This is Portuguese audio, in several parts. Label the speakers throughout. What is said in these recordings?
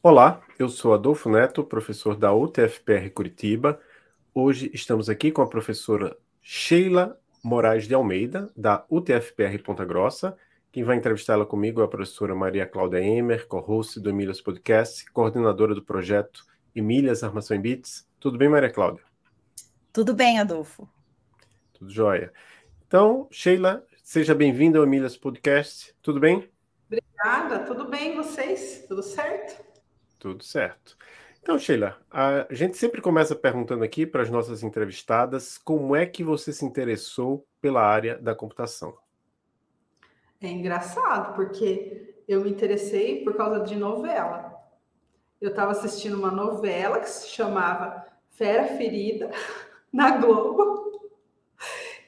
Speaker 1: Olá, eu sou Adolfo Neto, professor da UTFPR Curitiba. Hoje estamos aqui com a professora Sheila Moraes de Almeida, da UTFPR Ponta Grossa. Quem vai entrevistá-la comigo é a professora Maria Cláudia Emer, co-host do Emílias Podcast, coordenadora do projeto Emílias Armação em Bits. Tudo bem, Maria Cláudia?
Speaker 2: Tudo bem, Adolfo.
Speaker 1: Tudo jóia. Então, Sheila, seja bem-vinda ao Emílias Podcast. Tudo bem?
Speaker 3: Obrigada, tudo bem, vocês? Tudo certo?
Speaker 1: Tudo certo. Então, Sheila, a gente sempre começa perguntando aqui para as nossas entrevistadas como é que você se interessou pela área da computação.
Speaker 3: É engraçado, porque eu me interessei por causa de novela. Eu estava assistindo uma novela que se chamava Fera Ferida, na Globo.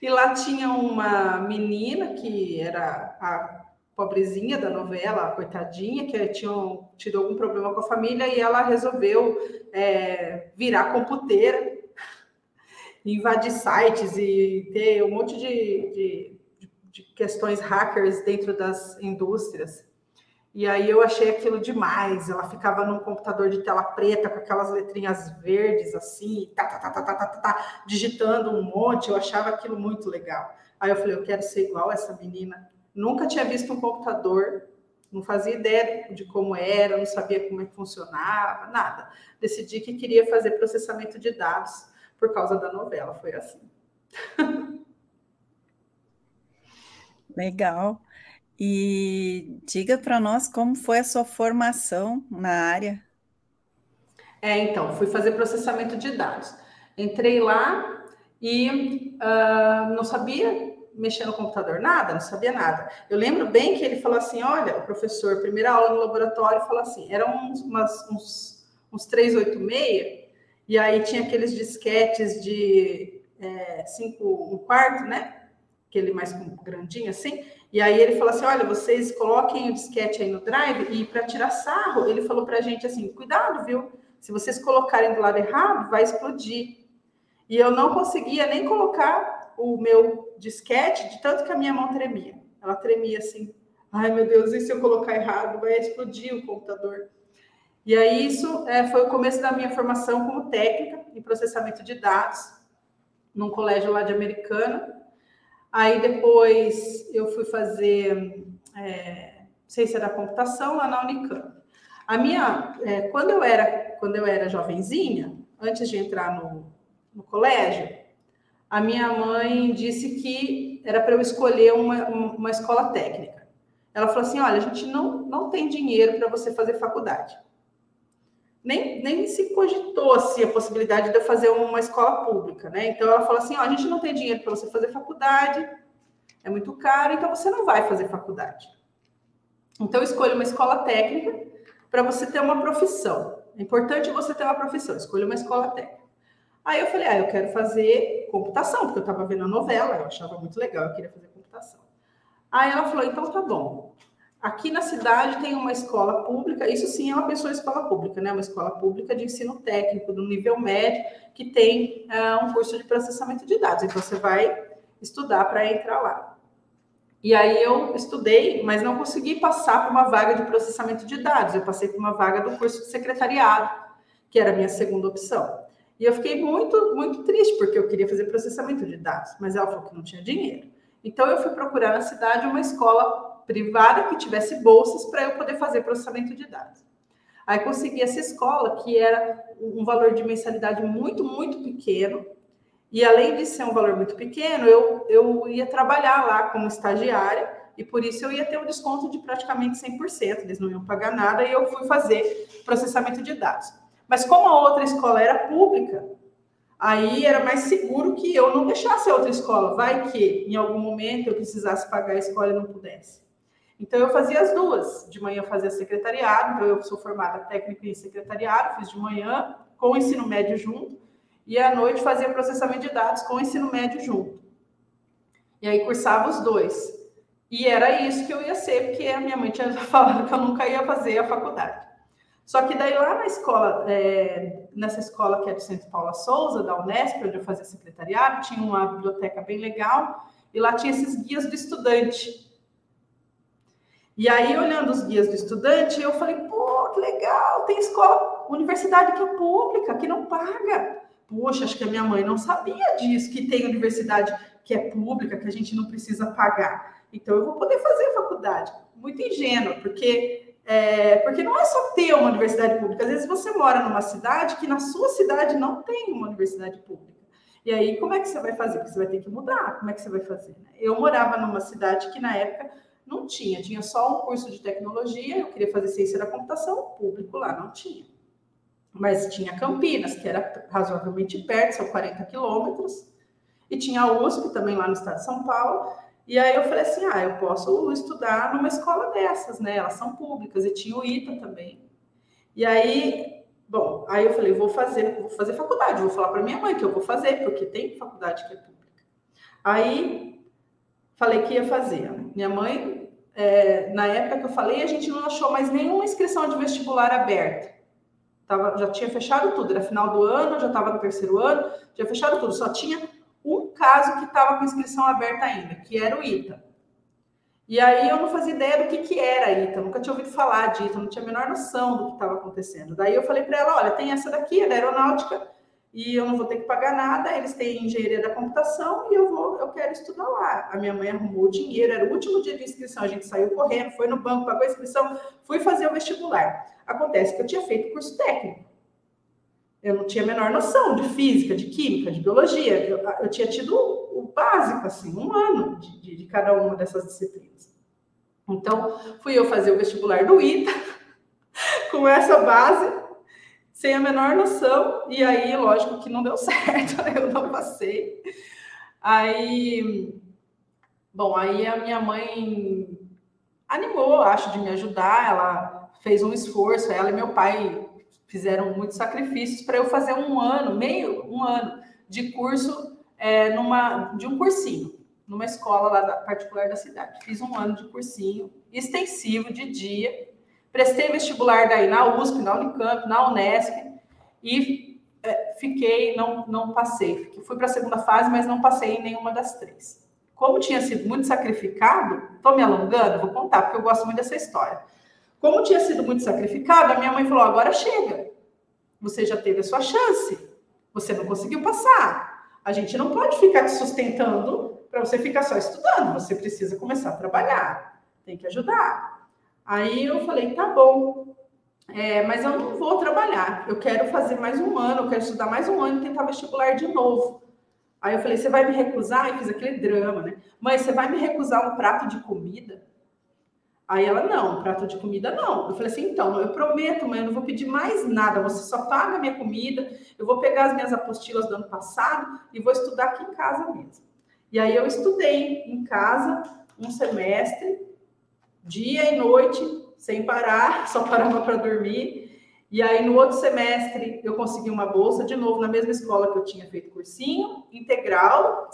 Speaker 3: E lá tinha uma menina que era a pobrezinha da novela, coitadinha, que tinha tido algum problema com a família e ela resolveu é, virar computeira, invadir sites e ter um monte de, de, de questões hackers dentro das indústrias. E aí eu achei aquilo demais. Ela ficava num computador de tela preta com aquelas letrinhas verdes assim, tá, tá, tá, tá, tá, tá, tá, digitando um monte. Eu achava aquilo muito legal. Aí eu falei, eu quero ser igual essa menina. Nunca tinha visto um computador, não fazia ideia de como era, não sabia como é que funcionava, nada. Decidi que queria fazer processamento de dados por causa da novela, foi assim.
Speaker 2: Legal. E diga para nós como foi a sua formação na área.
Speaker 3: É, então, fui fazer processamento de dados. Entrei lá e uh, não sabia mexer no computador? Nada, não sabia nada. Eu lembro bem que ele falou assim: olha, o professor, primeira aula no laboratório, falou assim: eram uns, umas, uns, uns 386, e aí tinha aqueles disquetes de 5, é, um quarto, né? Aquele mais grandinho assim. E aí ele falou assim: olha, vocês coloquem o disquete aí no drive, e para tirar sarro, ele falou para a gente assim: cuidado, viu? Se vocês colocarem do lado errado, vai explodir. E eu não conseguia nem colocar o meu disquete de tanto que a minha mão tremia. Ela tremia assim. Ai, meu Deus, e se eu colocar errado? Vai explodir o computador. E aí, isso é, foi o começo da minha formação como técnica em processamento de dados, num colégio lá de Americana. Aí, depois, eu fui fazer é, ciência da computação lá na Unicamp. A minha, é, quando, eu era, quando eu era jovenzinha, antes de entrar no, no colégio, a minha mãe disse que era para eu escolher uma, uma escola técnica. Ela falou assim: olha, a gente não, não tem dinheiro para você fazer faculdade. Nem, nem se cogitou assim, a possibilidade de eu fazer uma escola pública, né? Então ela falou assim: ó, a gente não tem dinheiro para você fazer faculdade, é muito caro, então você não vai fazer faculdade. Então escolha uma escola técnica para você ter uma profissão. É importante você ter uma profissão, escolha uma escola técnica. Aí eu falei, ah, eu quero fazer computação, porque eu estava vendo a novela, eu achava muito legal, eu queria fazer computação. Aí ela falou, então tá bom. Aqui na cidade tem uma escola pública, isso sim é uma pessoa escola pública, né? Uma escola pública de ensino técnico, do nível médio, que tem uh, um curso de processamento de dados. Então você vai estudar para entrar lá. E aí eu estudei, mas não consegui passar para uma vaga de processamento de dados. Eu passei para uma vaga do curso de secretariado, que era a minha segunda opção. E eu fiquei muito, muito triste, porque eu queria fazer processamento de dados, mas ela falou que não tinha dinheiro. Então, eu fui procurar na cidade uma escola privada que tivesse bolsas para eu poder fazer processamento de dados. Aí consegui essa escola, que era um valor de mensalidade muito, muito pequeno. E além de ser um valor muito pequeno, eu, eu ia trabalhar lá como estagiária, e por isso eu ia ter um desconto de praticamente 100%, eles não iam pagar nada, e eu fui fazer processamento de dados. Mas como a outra escola era pública, aí era mais seguro que eu não deixasse a outra escola. Vai que em algum momento eu precisasse pagar a escola e não pudesse. Então eu fazia as duas. De manhã eu fazia secretariado, então eu sou formada técnica em secretariado, fiz de manhã com o ensino médio junto, e à noite fazia processamento de dados com o ensino médio junto. E aí cursava os dois. E era isso que eu ia ser, porque a minha mãe tinha falado que eu nunca ia fazer a faculdade. Só que daí lá na escola, é, nessa escola que é do Centro Paula Souza, da Unesp, onde eu fazia secretariado, tinha uma biblioteca bem legal, e lá tinha esses guias do estudante. E aí, olhando os guias do estudante, eu falei, pô, que legal, tem escola, universidade que é pública, que não paga. Poxa, acho que a minha mãe não sabia disso, que tem universidade que é pública, que a gente não precisa pagar. Então eu vou poder fazer faculdade. Muito ingênuo, porque é, porque não é só ter uma universidade pública. Às vezes você mora numa cidade que na sua cidade não tem uma universidade pública. E aí, como é que você vai fazer? Porque você vai ter que mudar. Como é que você vai fazer? Né? Eu morava numa cidade que na época não tinha, tinha só um curso de tecnologia. Eu queria fazer ciência da computação, público lá não tinha. Mas tinha Campinas, que era razoavelmente perto, são 40 quilômetros, e tinha a USP também lá no estado de São Paulo. E aí eu falei assim: ah, eu posso estudar numa escola dessas, né? Elas são públicas, e tinha o ITA também. E aí, bom, aí eu falei: vou fazer, vou fazer faculdade, vou falar para minha mãe que eu vou fazer, porque tem faculdade que é pública. Aí falei que ia fazer. Minha mãe, é, na época que eu falei, a gente não achou mais nenhuma inscrição de vestibular aberta. Tava, já tinha fechado tudo, era final do ano, já estava no terceiro ano, tinha fechado tudo, só tinha caso que estava com inscrição aberta ainda, que era o ITA. E aí eu não fazia ideia do que, que era ITA, nunca tinha ouvido falar de ITA, não tinha a menor noção do que estava acontecendo. Daí eu falei para ela: olha, tem essa daqui, é da aeronáutica, e eu não vou ter que pagar nada, eles têm engenharia da computação e eu vou, eu quero estudar lá. A minha mãe arrumou o dinheiro, era o último dia de inscrição, a gente saiu correndo, foi no banco, pagou a inscrição, fui fazer o vestibular. Acontece que eu tinha feito curso técnico. Eu não tinha a menor noção de física, de química, de biologia. Eu, eu tinha tido o, básico, assim, um ano de, de, cada uma dessas disciplinas. Então, fui eu fazer o vestibular do ITA, com essa base, sem a menor noção. E aí, lógico que não deu certo, eu não passei. Aí, bom, aí a minha mãe animou, acho, de me ajudar. Ela fez um esforço, ela e meu pai fizeram muitos sacrifícios para eu fazer um ano, meio um ano de curso é, numa de um cursinho, numa escola lá da, particular da cidade. Fiz um ano de cursinho extensivo de dia. Prestei vestibular daí na USP, na Unicamp, na Unesp e é, fiquei, não, não passei. Fui para a segunda fase, mas não passei em nenhuma das três. Como tinha sido muito sacrificado, estou me alongando, vou contar, porque eu gosto muito dessa história. Como tinha sido muito sacrificado, a minha mãe falou: agora chega. Você já teve a sua chance. Você não conseguiu passar. A gente não pode ficar te sustentando para você ficar só estudando. Você precisa começar a trabalhar. Tem que ajudar. Aí eu falei: tá bom. É, mas eu não vou trabalhar. Eu quero fazer mais um ano, eu quero estudar mais um ano e tentar vestibular de novo. Aí eu falei: você vai me recusar? E fiz aquele drama, né? Mãe, você vai me recusar um prato de comida? Aí ela, não, prato de comida não. Eu falei assim, então, eu prometo, mãe, eu não vou pedir mais nada, você só paga a minha comida, eu vou pegar as minhas apostilas do ano passado e vou estudar aqui em casa mesmo. E aí eu estudei em casa um semestre, dia e noite, sem parar, só parava para dormir. E aí no outro semestre eu consegui uma bolsa de novo na mesma escola que eu tinha feito cursinho, integral,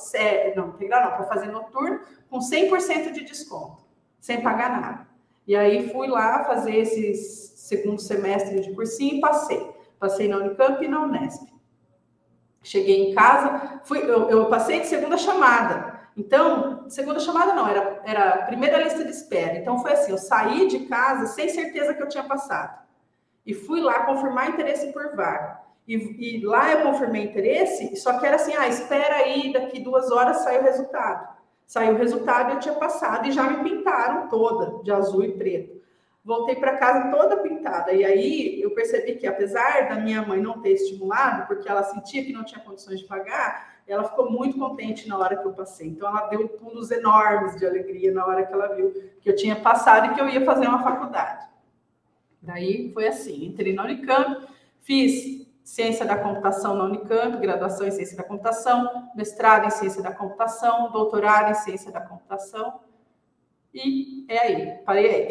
Speaker 3: não, integral não, para fazer noturno, com 100% de desconto sem pagar nada. E aí fui lá fazer esses segundo semestre de cursinho e passei. Passei na Unicamp e na Unesp. Cheguei em casa, fui, eu, eu passei de segunda chamada. Então, segunda chamada não, era, era a primeira lista de espera. Então foi assim, eu saí de casa sem certeza que eu tinha passado. E fui lá confirmar interesse por vaga. E, e lá eu confirmei interesse, só que era assim, ah, espera aí, daqui duas horas sai o resultado. Saiu o resultado, eu tinha passado e já me pintaram toda de azul e preto. Voltei para casa toda pintada. E aí eu percebi que, apesar da minha mãe não ter estimulado, porque ela sentia que não tinha condições de pagar, ela ficou muito contente na hora que eu passei. Então, ela deu pulos enormes de alegria na hora que ela viu que eu tinha passado e que eu ia fazer uma faculdade. Daí foi assim: entrei na Unicamp, fiz ciência da computação na Unicamp, graduação em ciência da computação, mestrado em ciência da computação, doutorado em ciência da computação. E é aí, parei aí.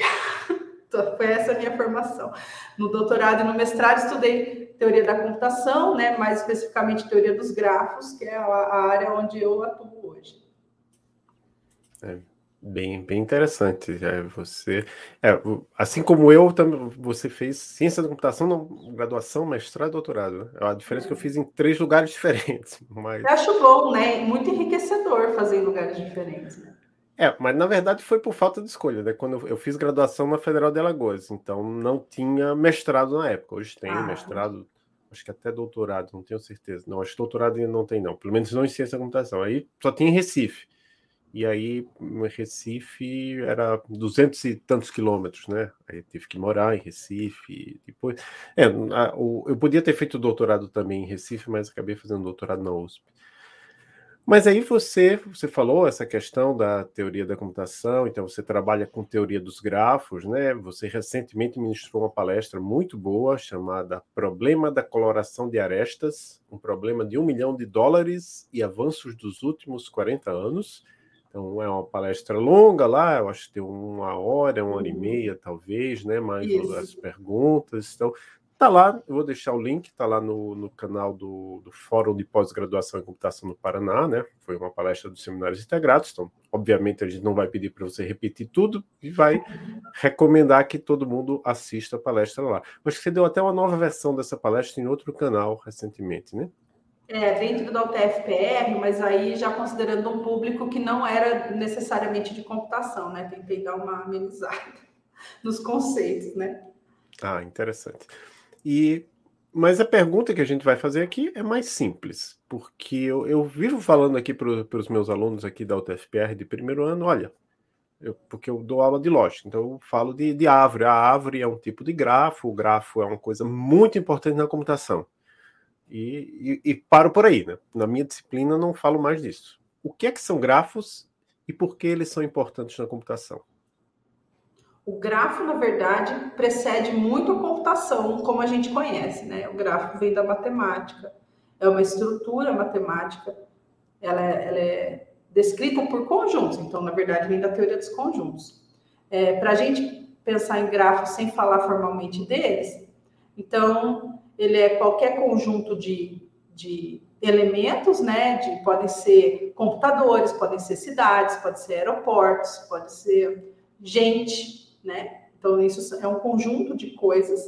Speaker 3: Foi essa a minha formação. No doutorado e no mestrado estudei teoria da computação, né, mais especificamente teoria dos grafos, que é a área onde eu atuo hoje.
Speaker 1: É. Bem, bem interessante. É, você, é, assim como eu, também, você fez ciência da computação, não, graduação, mestrado, doutorado. É a diferença é. que eu fiz em três lugares diferentes. Mas...
Speaker 3: Eu acho bom, né? Muito enriquecedor fazer em lugares diferentes. Né?
Speaker 1: É, mas na verdade foi por falta de escolha, né? Quando eu fiz graduação na Federal de Alagoas, então não tinha mestrado na época. Hoje tem ah. mestrado, acho que até doutorado, não tenho certeza. Não, acho que doutorado ainda não tem, não. Pelo menos não em ciência da computação. Aí só tinha em Recife. E aí, Recife era duzentos e tantos quilômetros, né? Aí tive que morar em Recife. Depois, é, a, o, eu podia ter feito doutorado também em Recife, mas acabei fazendo doutorado na USP. Mas aí você, você falou essa questão da teoria da computação, então você trabalha com teoria dos grafos, né? Você recentemente ministrou uma palestra muito boa chamada Problema da Coloração de Arestas, um problema de um milhão de dólares e avanços dos últimos 40 anos. Então é uma palestra longa lá, eu acho que tem uma hora, uma hora e uhum. meia, talvez, né? Mais Isso. as perguntas. Então, Tá lá, eu vou deixar o link, tá lá no, no canal do, do Fórum de Pós-Graduação em Computação no Paraná, né? Foi uma palestra dos seminários integrados, então, obviamente, a gente não vai pedir para você repetir tudo e vai recomendar que todo mundo assista a palestra lá. Acho que você deu até uma nova versão dessa palestra em outro canal recentemente, né?
Speaker 3: É, dentro da UTFPR, mas aí já considerando um público que não era necessariamente de computação, né? Tentei dar uma amenizada nos conceitos, né?
Speaker 1: Ah, interessante. E mas a pergunta que a gente vai fazer aqui é mais simples, porque eu, eu vivo falando aqui para os meus alunos aqui da UTFPR de primeiro ano, olha, eu, porque eu dou aula de lógica, então eu falo de, de árvore. A árvore é um tipo de grafo, o grafo é uma coisa muito importante na computação. E, e, e paro por aí, né? Na minha disciplina não falo mais disso. O que é que são grafos e por que eles são importantes na computação?
Speaker 3: O grafo, na verdade, precede muito a computação, como a gente conhece, né? O gráfico vem da matemática, é uma estrutura matemática, ela é, ela é descrita por conjuntos, então, na verdade, vem da teoria dos conjuntos. É, Para a gente pensar em grafos sem falar formalmente deles, então, ele é qualquer conjunto de, de elementos, né? De, podem ser computadores, podem ser cidades, pode ser aeroportos, pode ser gente, né? Então, isso é um conjunto de coisas.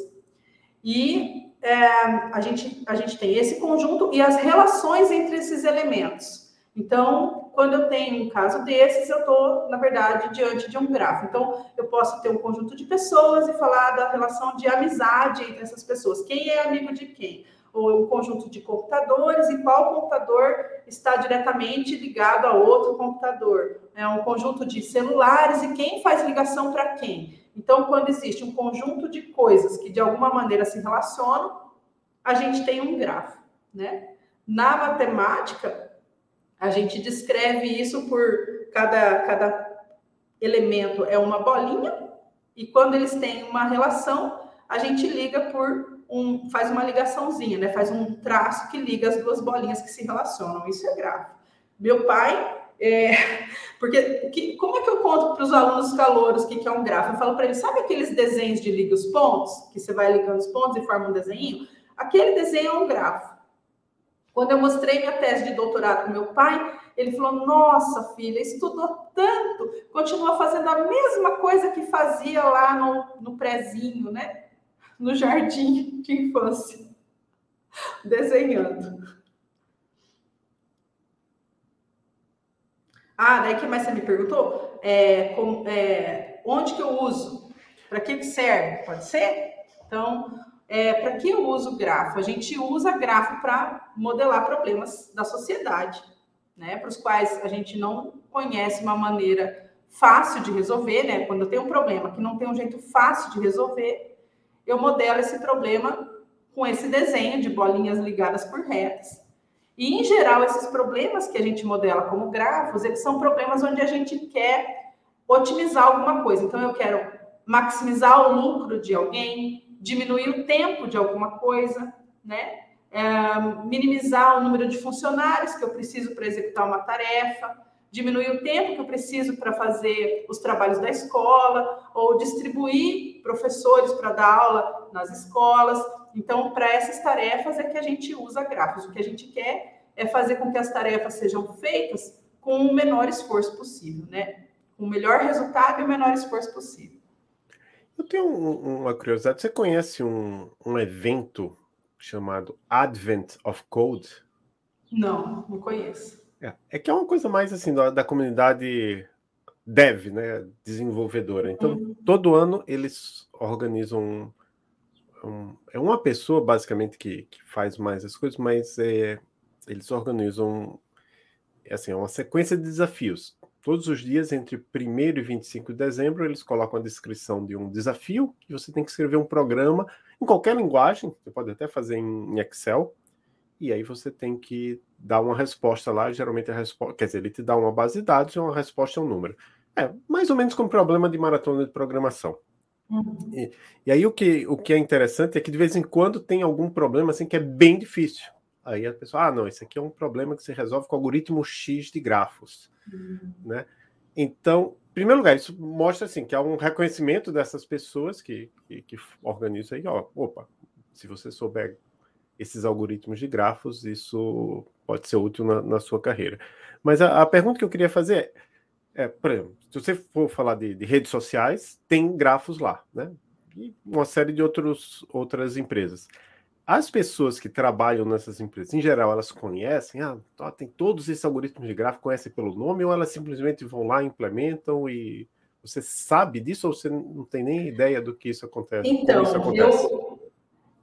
Speaker 3: E é, a, gente, a gente tem esse conjunto e as relações entre esses elementos. Então, quando eu tenho um caso desses, eu estou, na verdade, diante de um grafo. Então, eu posso ter um conjunto de pessoas e falar da relação de amizade entre essas pessoas. Quem é amigo de quem? Ou um conjunto de computadores e qual computador está diretamente ligado a outro computador é um conjunto de celulares e quem faz ligação para quem. Então, quando existe um conjunto de coisas que de alguma maneira se relacionam, a gente tem um grafo, né? Na matemática, a gente descreve isso por cada, cada elemento é uma bolinha, e quando eles têm uma relação, a gente liga por um, faz uma ligaçãozinha, né? Faz um traço que liga as duas bolinhas que se relacionam. Isso é grafo. Meu pai é, porque que, como é que eu conto para os alunos calouros o que, que é um grafo? Eu falo para eles, sabe aqueles desenhos de liga os pontos, que você vai ligando os pontos e forma um desenho? Aquele desenho é um grafo. Quando eu mostrei minha tese de doutorado para meu pai, ele falou: Nossa, filha, estudou tanto, continua fazendo a mesma coisa que fazia lá no, no prézinho, né? No jardim de infância, desenhando. Ah, daí que mais você me perguntou? É, com, é, onde que eu uso? Para que, que serve? Pode ser? Então, é, para que eu uso grafo? A gente usa grafo para modelar problemas da sociedade, né? Para os quais a gente não conhece uma maneira fácil de resolver, né? Quando eu tenho um problema que não tem um jeito fácil de resolver, eu modelo esse problema com esse desenho de bolinhas ligadas por retas e, em geral, esses problemas que a gente modela como grafos, eles são problemas onde a gente quer otimizar alguma coisa. Então, eu quero maximizar o lucro de alguém, diminuir o tempo de alguma coisa, né? É, minimizar o número de funcionários que eu preciso para executar uma tarefa, diminuir o tempo que eu preciso para fazer os trabalhos da escola, ou distribuir professores para dar aula nas escolas. Então, para essas tarefas é que a gente usa grafos. O que a gente quer é fazer com que as tarefas sejam feitas com o menor esforço possível, né? Com o melhor resultado e o menor esforço possível.
Speaker 1: Eu tenho um, uma curiosidade. Você conhece um, um evento chamado Advent of Code?
Speaker 3: Não, não conheço.
Speaker 1: É, é que é uma coisa mais assim da, da comunidade dev, né, desenvolvedora. Então, uhum. todo ano eles organizam um, é uma pessoa basicamente que, que faz mais as coisas, mas é, eles organizam é assim, é uma sequência de desafios. Todos os dias, entre 1 e 25 de dezembro, eles colocam a descrição de um desafio que você tem que escrever um programa em qualquer linguagem, você pode até fazer em Excel, e aí você tem que dar uma resposta lá, geralmente a resposta, quer dizer, ele te dá uma base de dados e uma resposta é um número. É, mais ou menos como problema de maratona de programação. Uhum. E, e, aí o que, o que é interessante é que de vez em quando tem algum problema assim que é bem difícil. Aí a pessoa, ah, não, esse aqui é um problema que se resolve com o algoritmo X de grafos, uhum. né? Então, em primeiro lugar, isso mostra assim que há um reconhecimento dessas pessoas que, que, que organizam aí, ó, opa, se você souber esses algoritmos de grafos, isso pode ser útil na, na sua carreira. Mas a, a, pergunta que eu queria fazer é, é, por exemplo, se você for falar de, de, redes sociais, tem grafos lá, né? E uma série de outros, outras empresas. As pessoas que trabalham nessas empresas, em geral, elas conhecem, ah, tem todos esses algoritmos de gráfico, conhecem pelo nome, ou elas simplesmente vão lá, implementam e você sabe disso ou você não tem nem ideia do que isso acontece?
Speaker 3: Então,
Speaker 1: isso
Speaker 3: acontece? eu,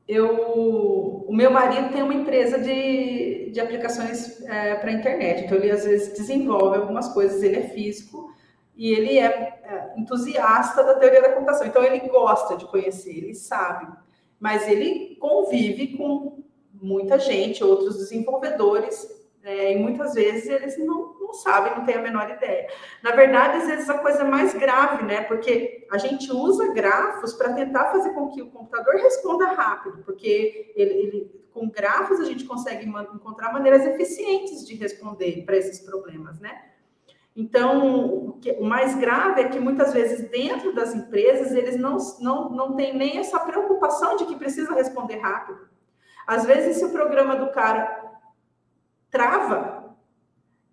Speaker 3: eu, o meu marido tem uma empresa de, de aplicações é, para internet, então ele às vezes desenvolve algumas coisas, ele é físico e ele é, é entusiasta da teoria da computação, então ele gosta de conhecer, ele sabe, mas ele convive com muita gente, outros desenvolvedores é, e muitas vezes eles não, não sabem, não têm a menor ideia. Na verdade, às vezes a coisa é mais grave, né? Porque a gente usa grafos para tentar fazer com que o computador responda rápido, porque ele, ele com grafos a gente consegue encontrar maneiras eficientes de responder para esses problemas, né? Então, o, que, o, mais grave é que muitas vezes dentro das empresas eles não, não, não têm nem essa preocupação de que precisa responder rápido. Às vezes, se o programa do cara trava,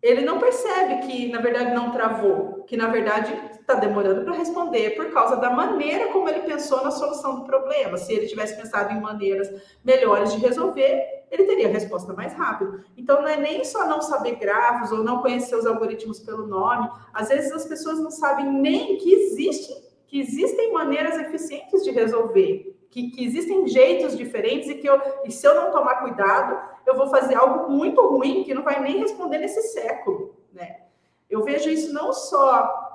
Speaker 3: ele não percebe que, na verdade, não travou, que, na verdade, está demorando para responder por causa da maneira como ele pensou na solução do problema. Se ele tivesse pensado em maneiras melhores de resolver, ele teria a resposta mais rápido. Então, não é nem só não saber grafos ou não conhecer os algoritmos pelo nome. Às vezes, as pessoas não sabem nem que existem, que existem maneiras eficientes de resolver que, que, existem jeitos diferentes e que eu, e se eu não tomar cuidado, eu vou fazer algo muito ruim que não vai nem responder nesse século, né? Eu vejo isso não só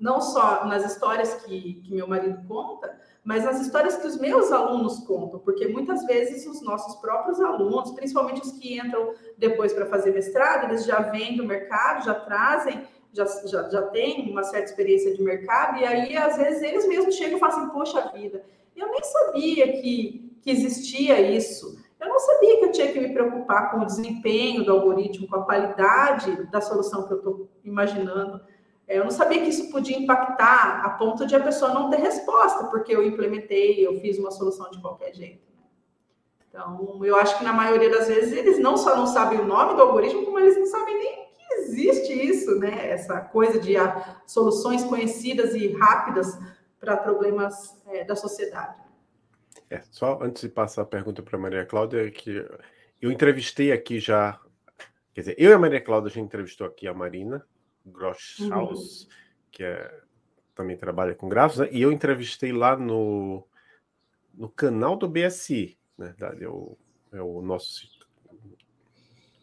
Speaker 3: não só nas histórias que, que meu marido conta, mas nas histórias que os meus alunos contam, porque muitas vezes os nossos próprios alunos, principalmente os que entram depois para fazer mestrado, eles já vêm do mercado, já trazem já, já, já tem uma certa experiência de mercado, e aí, às vezes, eles mesmos chegam e falam assim, poxa vida, eu nem sabia que, que existia isso. Eu não sabia que eu tinha que me preocupar com o desempenho do algoritmo, com a qualidade da solução que eu estou imaginando. Eu não sabia que isso podia impactar a ponto de a pessoa não ter resposta, porque eu implementei, eu fiz uma solução de qualquer jeito. Então, eu acho que na maioria das vezes eles não só não sabem o nome do algoritmo, como eles não sabem nem que existe isso, né? Essa coisa de soluções conhecidas e rápidas para problemas é, da sociedade.
Speaker 1: É, só antes de passar a pergunta para Maria Cláudia, que eu entrevistei aqui já, quer dizer, eu e a Maria Cláudia, gente entrevistou aqui a Marina Groschhaus, uhum. que é, também trabalha com gráficos, né? e eu entrevistei lá no, no canal do BSI, na verdade, é o, é o nosso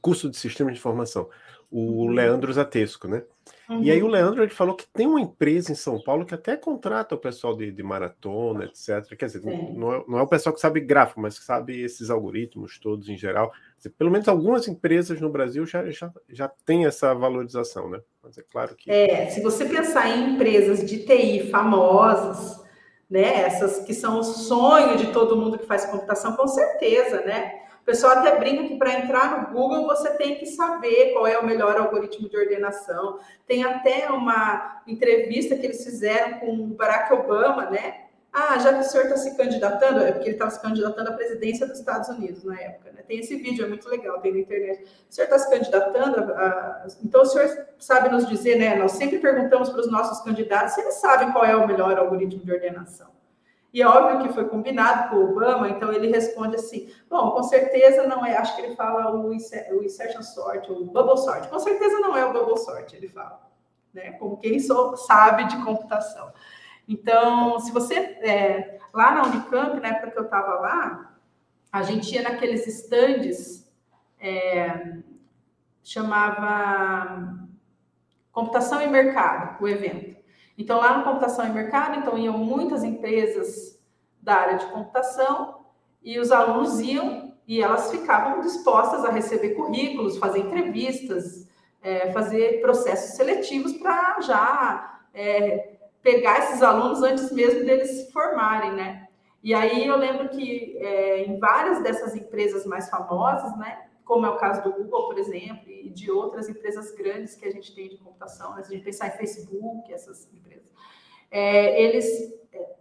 Speaker 1: curso de Sistema de Informação, o uhum. Leandro Zatesco, né? Uhum. E aí o Leandro ele falou que tem uma empresa em São Paulo que até contrata o pessoal de, de maratona, etc. Quer dizer, não é, não é, o pessoal que sabe gráfico, mas que sabe esses algoritmos todos em geral. Dizer, pelo menos algumas empresas no Brasil já, já, já têm essa valorização, né? Mas é claro que.
Speaker 3: É, se você pensar em empresas de TI famosas, né? Essas que são o sonho de todo mundo que faz computação, com certeza, né? O pessoal até brinca que para entrar no Google você tem que saber qual é o melhor algoritmo de ordenação. Tem até uma entrevista que eles fizeram com o Barack Obama, né? Ah, já que o senhor está se candidatando, é porque ele estava se candidatando à presidência dos Estados Unidos na época, né? Tem esse vídeo, é muito legal, tem na internet. O senhor está se candidatando, a, então o senhor sabe nos dizer, né? Nós sempre perguntamos para os nossos candidatos se eles sabem qual é o melhor algoritmo de ordenação. E é óbvio que foi combinado com o Obama, então ele responde assim: bom, com certeza não é, acho que ele fala o, insertion sort, o bubble sort, com certeza não é o bubble sort, ele fala. né? Como quem sou, sabe de computação. Então, se você é, lá na Unicamp, na época que eu estava lá, a gente ia naqueles estandes, é, chamava Computação e Mercado, o evento. Então, lá no Computação e Mercado, então iam muitas empresas da área de computação e os alunos iam e elas ficavam dispostas a receber currículos, fazer entrevistas, é, fazer processos seletivos para já é, pegar esses alunos antes mesmo deles se formarem, né? E aí eu lembro que é, em várias dessas empresas mais famosas, né, como é o caso do Google, por exemplo, e de outras empresas grandes que a gente tem de computação, né, se a gente pensar em Facebook, essas empresas, é, eles é,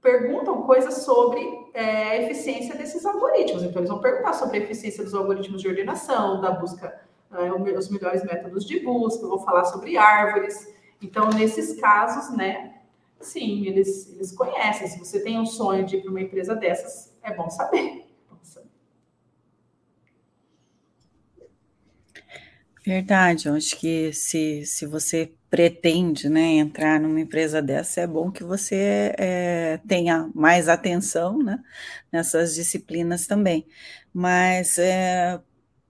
Speaker 3: perguntam coisas sobre é, a eficiência desses algoritmos. Então, eles vão perguntar sobre a eficiência dos algoritmos de ordenação, da busca, é, os melhores métodos de busca, vão falar sobre árvores. Então, nesses casos, né, sim, eles, eles conhecem. Se você tem um sonho de ir para uma empresa dessas, é bom saber.
Speaker 2: Verdade, eu acho que se, se você pretende né, entrar numa empresa dessa, é bom que você é, tenha mais atenção né, nessas disciplinas também. Mas, é,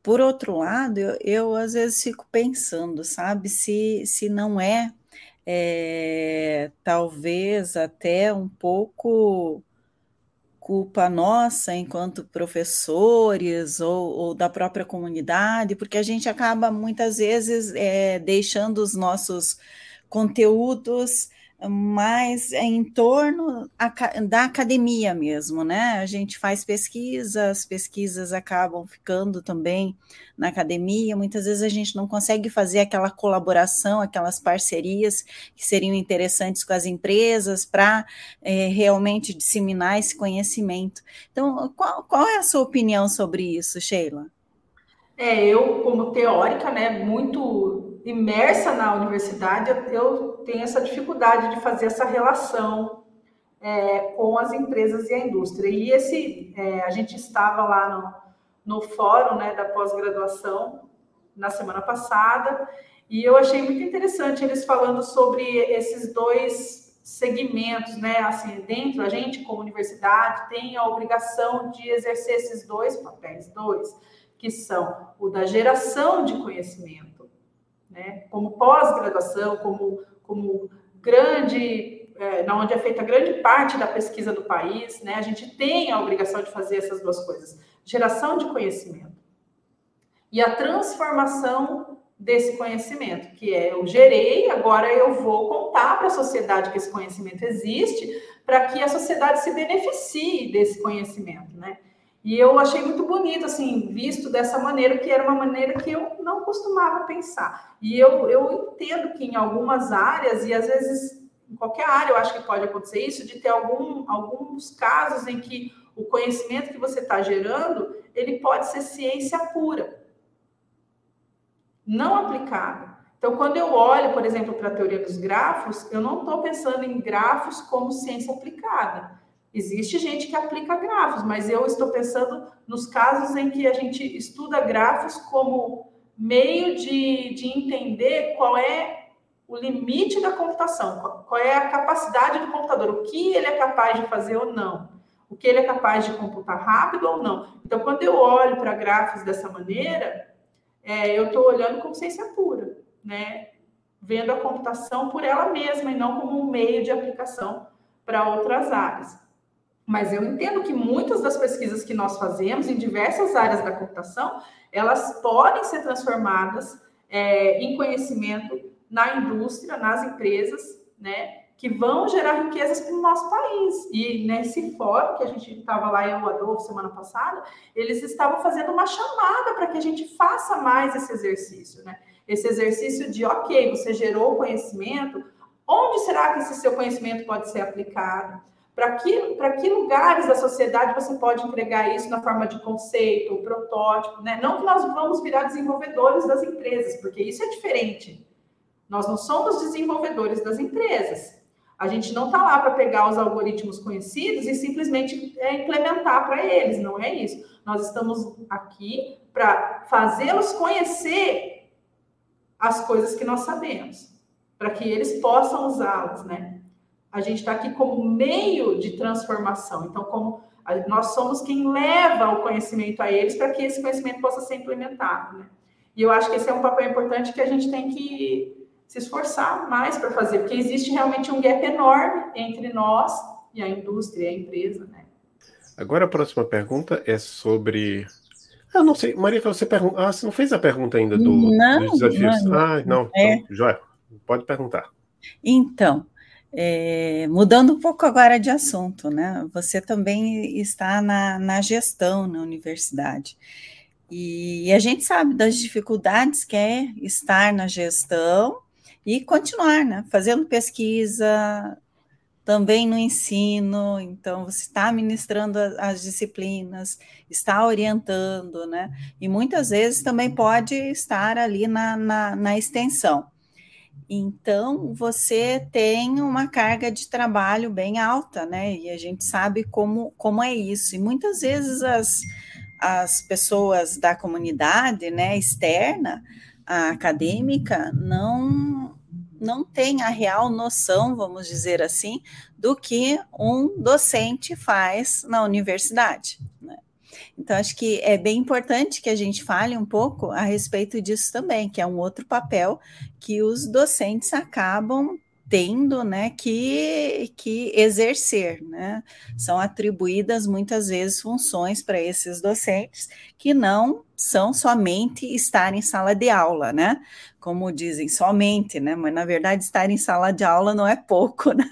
Speaker 2: por outro lado, eu, eu, às vezes fico pensando, sabe, se, se não é, é talvez até um pouco culpa nossa enquanto professores ou, ou, da própria comunidade, porque a gente acaba muitas vezes é, deixando os nossos conteúdos mais em torno da academia mesmo, né? A gente faz pesquisas, as pesquisas acabam ficando também na academia, muitas vezes a gente não consegue fazer aquela colaboração, aquelas parcerias que seriam interessantes com as empresas para é, realmente disseminar esse conhecimento. Então, qual, qual é a sua opinião sobre isso, Sheila?
Speaker 3: É, eu, como teórica, né, muito imersa na universidade, eu tenho essa dificuldade de fazer essa relação é, com as empresas e a indústria. E esse, é, a gente estava lá no, no fórum né, da pós-graduação na semana passada, e eu achei muito interessante eles falando sobre esses dois segmentos, né? Assim, dentro a gente, como universidade, tem a obrigação de exercer esses dois papéis, dois, que são o da geração de conhecimento né? Como pós-graduação, como, como grande, é, onde é feita grande parte da pesquisa do país, né? A gente tem a obrigação de fazer essas duas coisas: geração de conhecimento e a transformação desse conhecimento, que é eu gerei, agora eu vou contar para a sociedade que esse conhecimento existe, para que a sociedade se beneficie desse conhecimento, né? E eu achei muito bonito, assim, visto dessa maneira, que era uma maneira que eu não costumava pensar. E eu, eu entendo que em algumas áreas, e às vezes em qualquer área eu acho que pode acontecer isso, de ter algum, alguns casos em que o conhecimento que você está gerando, ele pode ser ciência pura, não aplicada. Então, quando eu olho, por exemplo, para a teoria dos grafos, eu não estou pensando em grafos como ciência aplicada. Existe gente que aplica grafos, mas eu estou pensando nos casos em que a gente estuda grafos como meio de, de entender qual é o limite da computação, qual é a capacidade do computador, o que ele é capaz de fazer ou não, o que ele é capaz de computar rápido ou não. Então, quando eu olho para grafos dessa maneira, é, eu estou olhando como ciência pura, né? Vendo a computação por ela mesma e não como um meio de aplicação para outras áreas. Mas eu entendo que muitas das pesquisas que nós fazemos em diversas áreas da computação, elas podem ser transformadas é, em conhecimento na indústria, nas empresas, né, que vão gerar riquezas para o nosso país. E nesse fórum que a gente estava lá em Adolfo semana passada, eles estavam fazendo uma chamada para que a gente faça mais esse exercício, né? Esse exercício de, ok, você gerou conhecimento, onde será que esse seu conhecimento pode ser aplicado? Para que, que lugares da sociedade você pode entregar isso na forma de conceito, protótipo, né? Não que nós vamos virar desenvolvedores das empresas, porque isso é diferente. Nós não somos desenvolvedores das empresas. A gente não está lá para pegar os algoritmos conhecidos e simplesmente é, implementar para eles, não é isso. Nós estamos aqui para fazê-los conhecer as coisas que nós sabemos para que eles possam usá-las, né? A gente está aqui como meio de transformação. Então, como nós somos quem leva o conhecimento a eles para que esse conhecimento possa ser implementado, né? E eu acho que esse é um papel importante que a gente tem que se esforçar mais para fazer, porque existe realmente um gap enorme entre nós e a indústria, a empresa, né?
Speaker 1: Agora a próxima pergunta é sobre. Ah, não sei, Maria, você pergunta. Ah, você não fez a pergunta ainda do, não, dos desafios. Não, ah, não. É. Então, Joia, pode perguntar.
Speaker 2: Então, é, mudando um pouco agora de assunto, né? Você também está na, na gestão na universidade. E a gente sabe das dificuldades que é estar na gestão e continuar, né? Fazendo pesquisa, também no ensino, então você está ministrando as disciplinas, está orientando, né? E muitas vezes também pode estar ali na, na, na extensão. Então, você tem uma carga de trabalho bem alta, né? E a gente sabe como, como é isso. E muitas vezes as, as pessoas da comunidade, né, externa, a acadêmica, não não tem a real noção, vamos dizer assim, do que um docente faz na universidade. Então, acho que é bem importante que a gente fale um pouco a respeito disso também, que é um outro papel que os docentes acabam tendo né, que, que exercer. Né? São atribuídas muitas vezes funções para esses docentes que não são somente estar em sala de aula, né? Como dizem, somente, né? Mas na verdade estar em sala de aula não é pouco, né?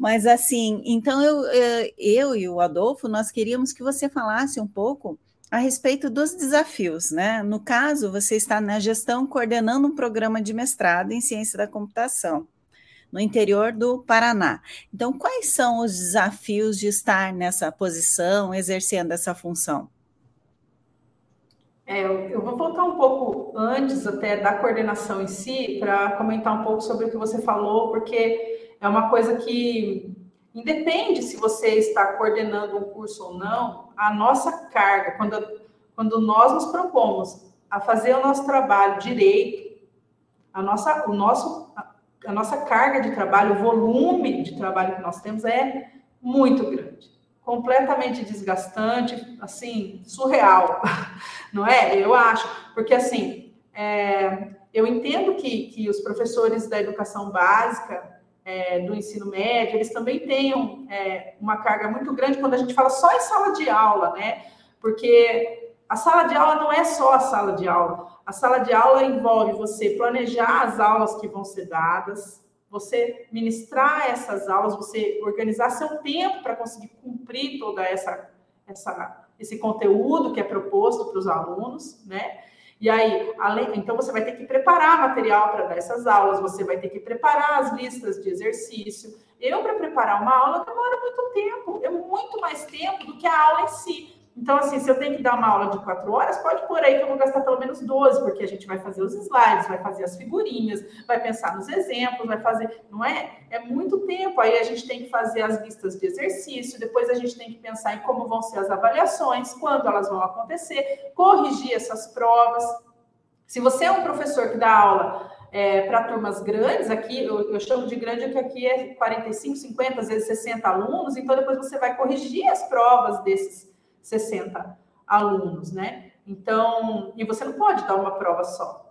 Speaker 2: Mas assim, então eu, eh, eu e o Adolfo, nós queríamos que você falasse um pouco a respeito dos desafios, né? No caso, você está na gestão coordenando um programa de mestrado em ciência da computação no interior do Paraná. Então, quais são os desafios de estar nessa posição, exercendo essa função?
Speaker 3: É, eu vou voltar um pouco antes até da coordenação em si, para comentar um pouco sobre o que você falou, porque é uma coisa que Independe se você está coordenando um curso ou não, a nossa carga, quando, quando nós nos propomos a fazer o nosso trabalho direito, a nossa, o nosso, a nossa carga de trabalho, o volume de trabalho que nós temos é muito grande, completamente desgastante, assim, surreal, não é? Eu acho, porque assim, é, eu entendo que, que os professores da educação básica é, do ensino médio, eles também tenham é, uma carga muito grande quando a gente fala só em sala de aula, né? Porque a sala de aula não é só a sala de aula. A sala de aula envolve você planejar as aulas que vão ser dadas, você ministrar essas aulas, você organizar seu tempo para conseguir cumprir toda essa, essa esse conteúdo que é proposto para os alunos, né? E aí, além, então você vai ter que preparar material para dar essas aulas, você vai ter que preparar as listas de exercício. Eu, para preparar uma aula, demora muito tempo, é muito mais tempo do que a aula em si. Então, assim, se eu tenho que dar uma aula de quatro horas, pode pôr aí que eu vou gastar pelo menos 12, porque a gente vai fazer os slides, vai fazer as figurinhas, vai pensar nos exemplos, vai fazer. Não é? É muito tempo. Aí a gente tem que fazer as listas de exercício, depois a gente tem que pensar em como vão ser as avaliações, quando elas vão acontecer, corrigir essas provas. Se você é um professor que dá aula é, para turmas grandes, aqui eu, eu, chamo de grande porque aqui é 45, 50, às vezes 60 alunos, então depois você vai corrigir as provas desses 60 alunos, né? Então, e você não pode dar uma prova só.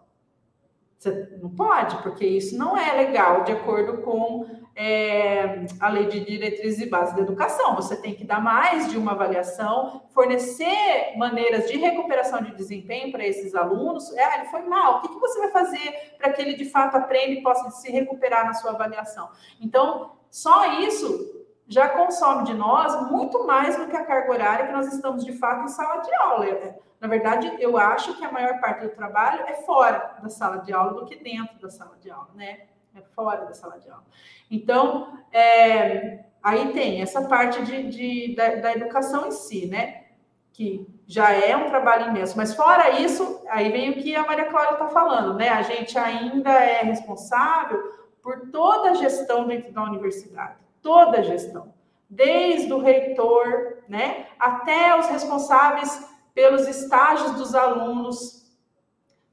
Speaker 3: Você não pode, porque isso não é legal, de acordo com é, a lei de diretrizes e bases da educação. Você tem que dar mais de uma avaliação, fornecer maneiras de recuperação de desempenho para esses alunos. É, ele foi mal, o que, que você vai fazer para que ele de fato aprenda e possa se recuperar na sua avaliação? Então, só isso já consome de nós muito mais do que a carga horária que nós estamos de fato em sala de aula. Na verdade, eu acho que a maior parte do trabalho é fora da sala de aula do que dentro da sala de aula, né? É fora da sala de aula. Então, é, aí tem essa parte de, de da, da, educação em si, né? Que já é um trabalho imenso. Mas fora isso, aí vem o que a Maria Cláudia está falando, né? A gente ainda é responsável por toda a gestão dentro da universidade toda a gestão, desde o reitor, né, até os responsáveis pelos estágios dos alunos,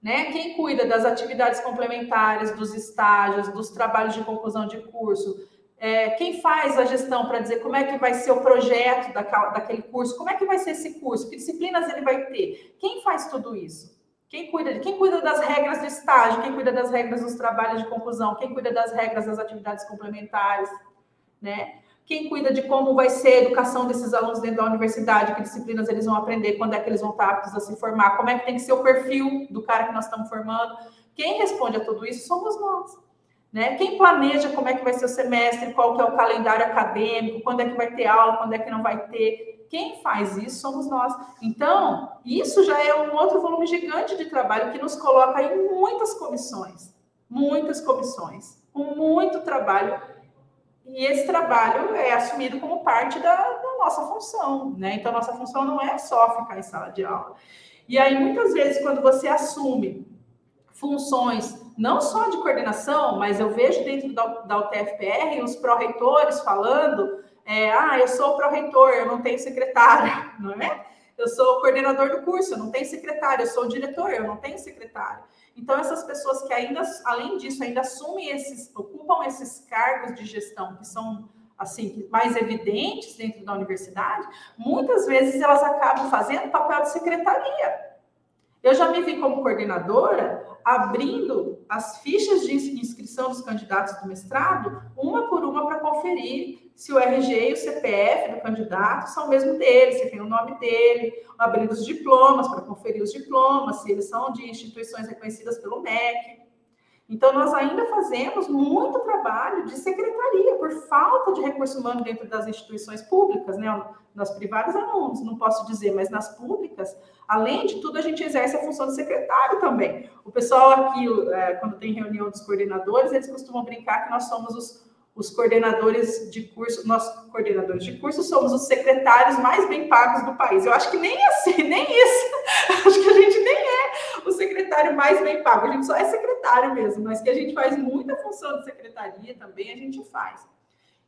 Speaker 3: né? Quem cuida das atividades complementares, dos estágios, dos trabalhos de conclusão de curso, é, quem faz a gestão para dizer como é que vai ser o projeto daquele curso, como é que vai ser esse curso, que disciplinas ele vai ter, quem faz tudo isso? Quem cuida, quem cuida das regras do estágio, quem cuida das regras dos trabalhos de conclusão, quem cuida das regras das atividades complementares, né? Quem cuida de como vai ser a educação desses alunos dentro da universidade, que disciplinas eles vão aprender, quando é que eles vão estar aptos a se formar, como é que tem que ser o perfil do cara que nós estamos formando. Quem responde a tudo isso somos nós. Né? Quem planeja como é que vai ser o semestre, qual que é o calendário acadêmico, quando é que vai ter aula, quando é que não vai ter. Quem faz isso somos nós. Então, isso já é um outro volume gigante de trabalho que nos coloca em muitas comissões, muitas comissões, com muito trabalho e esse trabalho é assumido como parte da, da, nossa função, né? Então, nossa função não é só ficar em sala de aula. E aí, muitas vezes, quando você assume funções não só de coordenação, mas eu vejo dentro da, da UTFPR os pró-reitores falando: é, ah, eu sou pró-reitor, eu não tenho secretário, não é? Eu sou coordenador do curso, eu não tenho secretário, eu sou diretor, eu não tenho secretário. Então, essas pessoas que ainda, além disso, ainda assumem esses, ocupam esses cargos de gestão que são assim mais evidentes dentro da universidade, muitas vezes elas acabam fazendo papel de secretaria. Eu já me vi como coordenadora abrindo as fichas de inscrição dos candidatos do mestrado, uma por conferir se o RG e o CPF do candidato são o mesmo dele, se tem o nome dele, abrindo os diplomas para conferir os diplomas, se eles são de instituições reconhecidas pelo MEC. Então, nós ainda fazemos muito trabalho de secretaria, por falta de recurso humano dentro das instituições públicas, né? Nas privadas, não, não posso dizer, mas nas públicas, além de tudo, a gente exerce a função de secretário também. O pessoal aqui, é, quando tem reunião dos coordenadores, eles costumam brincar que nós somos os, os coordenadores de curso, nós coordenadores de curso somos os secretários mais bem pagos do país. Eu acho que nem assim, nem isso. Acho que a gente nem é o secretário mais bem pago, a gente só é secretário mesmo, mas que a gente faz muita função de secretaria também, a gente faz.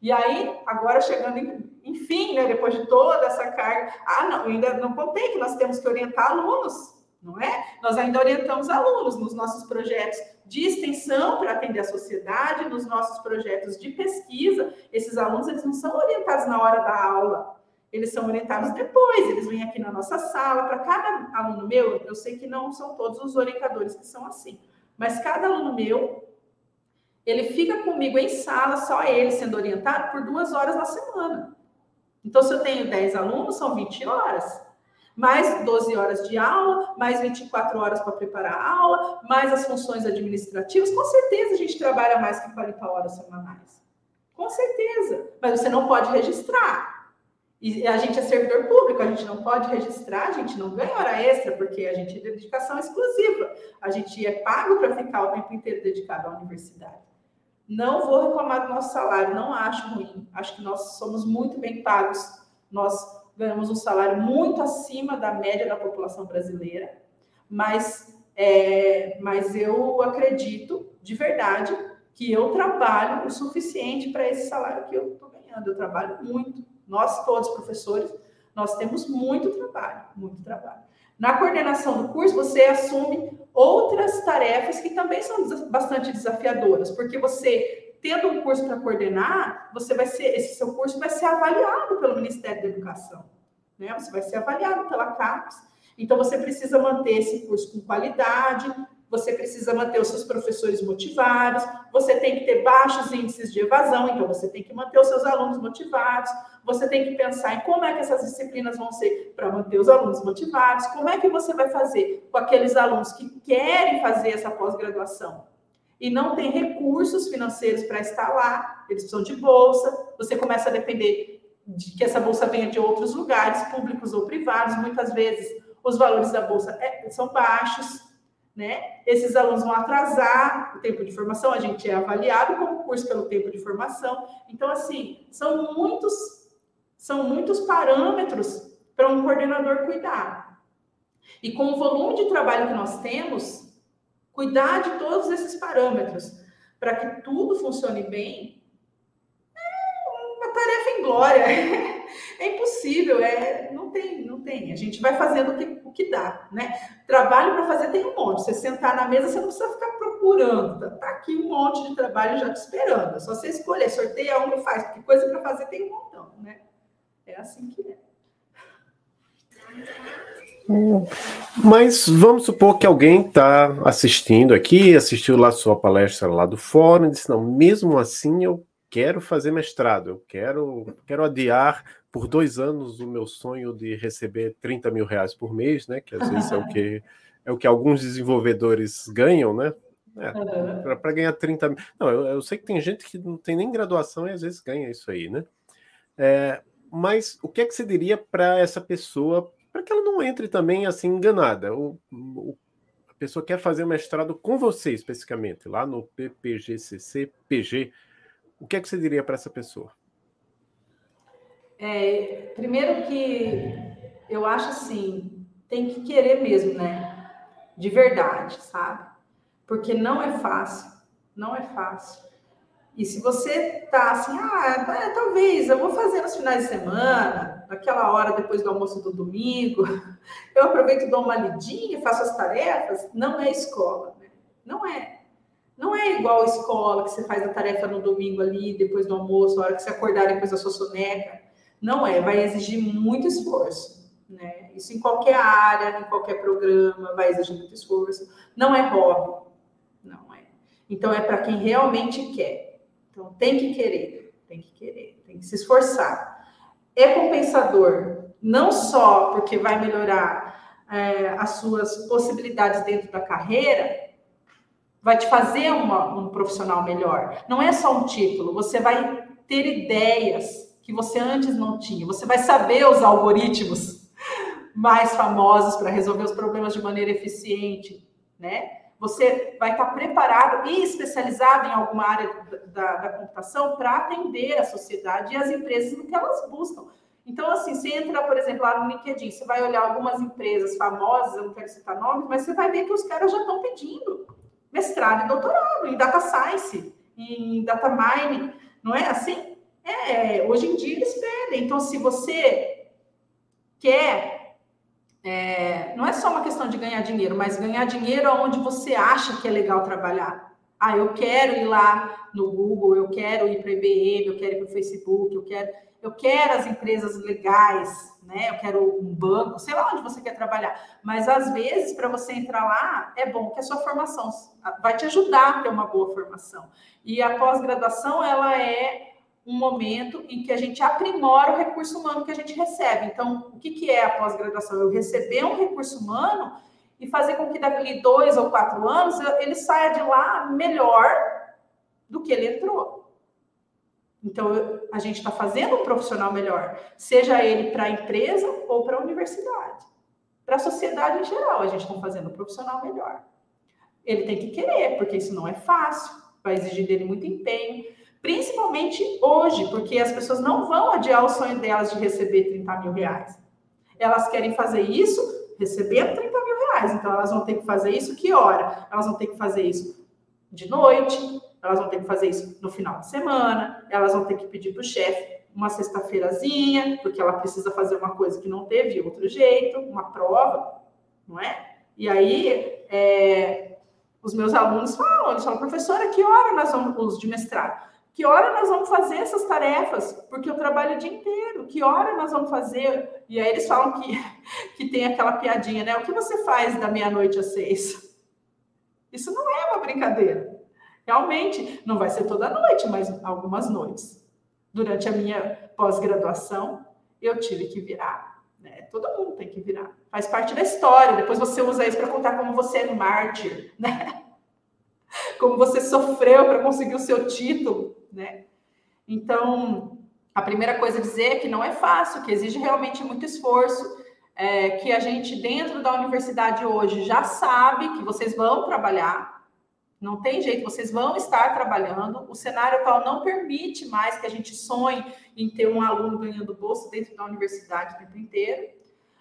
Speaker 3: E aí, agora chegando, enfim, né, depois de toda essa carga, ah, não, ainda não contei que nós temos que orientar alunos, não é? Nós ainda orientamos alunos nos nossos projetos de extensão para atender a sociedade, nos nossos projetos de pesquisa. Esses alunos, eles não são orientados na hora da aula, eles são orientados depois, eles vêm aqui na nossa sala. Para cada aluno meu, eu sei que não são todos os orientadores que são assim, mas cada aluno meu ele fica comigo em sala, só ele sendo orientado, por duas horas na semana. Então, se eu tenho 10 alunos, são 20 horas. Mais 12 horas de aula, mais 24 horas para preparar a aula, mais as funções administrativas. Com certeza a gente trabalha mais que 40 horas semanais. Com certeza. Mas você não pode registrar. E a gente é servidor público, a gente não pode registrar, a gente não ganha hora extra, porque a gente é dedicação exclusiva. A gente é pago para ficar o tempo inteiro dedicado à universidade. Não vou reclamar do nosso salário, não acho ruim. Acho que nós somos muito bem pagos. Nós ganhamos um salário muito acima da média da população brasileira, mas, é, mas eu acredito de verdade que eu trabalho o suficiente para esse salário que eu estou ganhando. Eu trabalho muito. Nós todos, professores, nós temos muito trabalho, muito trabalho. Na coordenação do curso, você assume outras tarefas que também são bastante desafiadoras, porque você tendo um curso para coordenar, você vai ser esse seu curso vai ser avaliado pelo Ministério da Educação, né? Você vai ser avaliado pela CAPES. Então você precisa manter esse curso com qualidade, você precisa manter os seus professores motivados, você tem que ter baixos índices de evasão, então você tem que manter os seus alunos motivados, você tem que pensar em como é que essas disciplinas vão ser para manter os alunos motivados, como é que você vai fazer com aqueles alunos que querem fazer essa pós-graduação e não tem recursos financeiros para estar lá, eles precisam de bolsa, você começa a depender de que essa bolsa venha de outros lugares, públicos ou privados, muitas vezes os valores da bolsa é, são baixos, né? Esses alunos vão atrasar o tempo de formação, a gente é avaliado como curso pelo tempo de formação. Então, assim, são muitos, são muitos parâmetros para um coordenador cuidar. E com o volume de trabalho que nós temos, cuidar de todos esses parâmetros para que tudo funcione bem é uma tarefa em glória. É impossível, é, não tem, não tem. A gente vai fazendo o que, o que dá, né? Trabalho para fazer tem um monte. Você sentar na mesa, você não precisa ficar procurando. Tá, tá aqui um monte de trabalho já te esperando. É só você escolher, sorteia um e faz, porque coisa para fazer tem um montão, né? É assim que é.
Speaker 1: Mas vamos supor que alguém está assistindo aqui, assistiu lá sua palestra lá do fórum, e disse: não, mesmo assim eu quero fazer mestrado, eu quero, quero adiar por dois anos o meu sonho de receber 30 mil reais por mês, né? Que às vezes é o que é o que alguns desenvolvedores ganham, né? É, uhum. Para ganhar 30 mil. Não, eu, eu, sei que tem gente que não tem nem graduação e às vezes ganha isso aí, né? É, mas o que é que você diria para essa pessoa para que ela não entre também assim enganada. O, o, a pessoa quer fazer mestrado com você especificamente, lá no PPGCC PG. O que é que você diria para essa pessoa?
Speaker 3: É, primeiro que eu acho assim, tem que querer mesmo, né? De verdade, sabe? Porque não é fácil, não é fácil. E se você tá assim, ah, é, talvez eu vou fazer nos finais de semana, naquela hora depois do almoço do domingo, eu aproveito dou uma lidinha, faço as tarefas, não é escola, né? Não é. Não é igual escola, que você faz a tarefa no domingo ali, depois do almoço, a hora que você acordar depois da sua soneca. Não é, vai exigir muito esforço, né? Isso em qualquer área, em qualquer programa, vai exigir muito esforço. Não é hobby, não é. Então é para quem realmente quer. Então tem que querer, tem que querer, tem que se esforçar é compensador, não só porque vai melhorar é, as suas possibilidades dentro da carreira, vai te fazer uma, um profissional melhor. Não é só um título, você vai ter ideias que você antes não tinha, você vai saber os algoritmos mais famosos para resolver os problemas de maneira eficiente, né? Você vai estar preparado e especializado em alguma área da, da computação para atender a sociedade e as empresas no que elas buscam. Então, assim, você entra, por exemplo, lá no LinkedIn, você vai olhar algumas empresas famosas, eu não quero citar nomes, mas você vai ver que os caras já estão pedindo mestrado e doutorado em data science, em data mining, não é assim? É, hoje em dia eles pedem. Então, se você quer é, não é só uma questão de ganhar dinheiro, mas ganhar dinheiro onde você acha que é legal trabalhar. Ah, eu quero ir lá no Google, eu quero ir para a IBM, eu quero ir para o Facebook, eu quero, eu quero as empresas legais, né? Eu quero um banco, sei lá onde você quer trabalhar. Mas às vezes, para você entrar lá, é bom que a sua formação vai te ajudar a ter uma boa formação. E a pós-graduação, ela é um momento em que a gente aprimora o recurso humano que a gente recebe. Então, o que, que é a pós-graduação? Eu receber um recurso humano e fazer com que daqui dois ou quatro anos ele saia de lá melhor do que ele entrou. Então, a gente está fazendo um profissional melhor, seja ele para a empresa ou para a universidade. Para a sociedade em geral, a gente está fazendo um profissional melhor. Ele tem que querer, porque isso não é fácil, vai exigir dele muito empenho. Principalmente hoje, porque as pessoas não vão adiar o sonho delas de receber 30 mil reais. Elas querem fazer isso recebendo 30 mil reais. Então, elas vão ter que fazer isso que hora? Elas vão ter que fazer isso de noite, elas vão ter que fazer isso no final de semana, elas vão ter que pedir para o chefe uma sexta-feirazinha, porque ela precisa fazer uma coisa que não teve outro jeito, uma prova, não é? E aí, é, os meus alunos falam, eles falam, professora, que hora nós vamos, os de mestrado? Que hora nós vamos fazer essas tarefas? Porque eu trabalho o dia inteiro. Que hora nós vamos fazer? E aí eles falam que, que tem aquela piadinha, né? O que você faz da meia-noite às seis? Isso não é uma brincadeira. Realmente, não vai ser toda noite, mas algumas noites. Durante a minha pós-graduação, eu tive que virar. Né? Todo mundo tem que virar. Faz parte da história. Depois você usa isso para contar como você é mártir, né? Como você sofreu para conseguir o seu título né? Então, a primeira coisa a dizer é que não é fácil, que exige realmente muito esforço, é, que a gente dentro da universidade hoje já sabe que vocês vão trabalhar, não tem jeito, vocês vão estar trabalhando. O cenário atual não permite mais que a gente sonhe em ter um aluno ganhando bolsa dentro da universidade o tempo inteiro.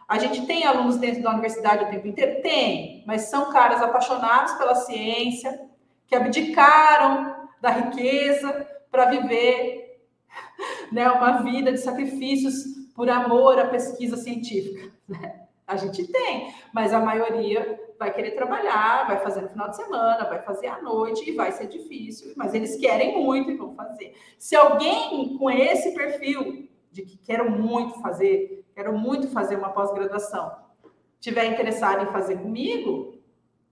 Speaker 3: A gente tem alunos dentro da universidade o tempo inteiro? Tem, mas são caras apaixonados pela ciência, que abdicaram da riqueza para viver né, uma vida de sacrifícios por amor à pesquisa científica. Né? gente tem, mas a maioria vai querer trabalhar, vai fazer no final de semana, vai fazer à noite e vai ser difícil, mas eles querem muito e vão fazer. Se alguém com esse perfil de que quero muito fazer, quero muito fazer uma pós-graduação, tiver interessado em fazer comigo,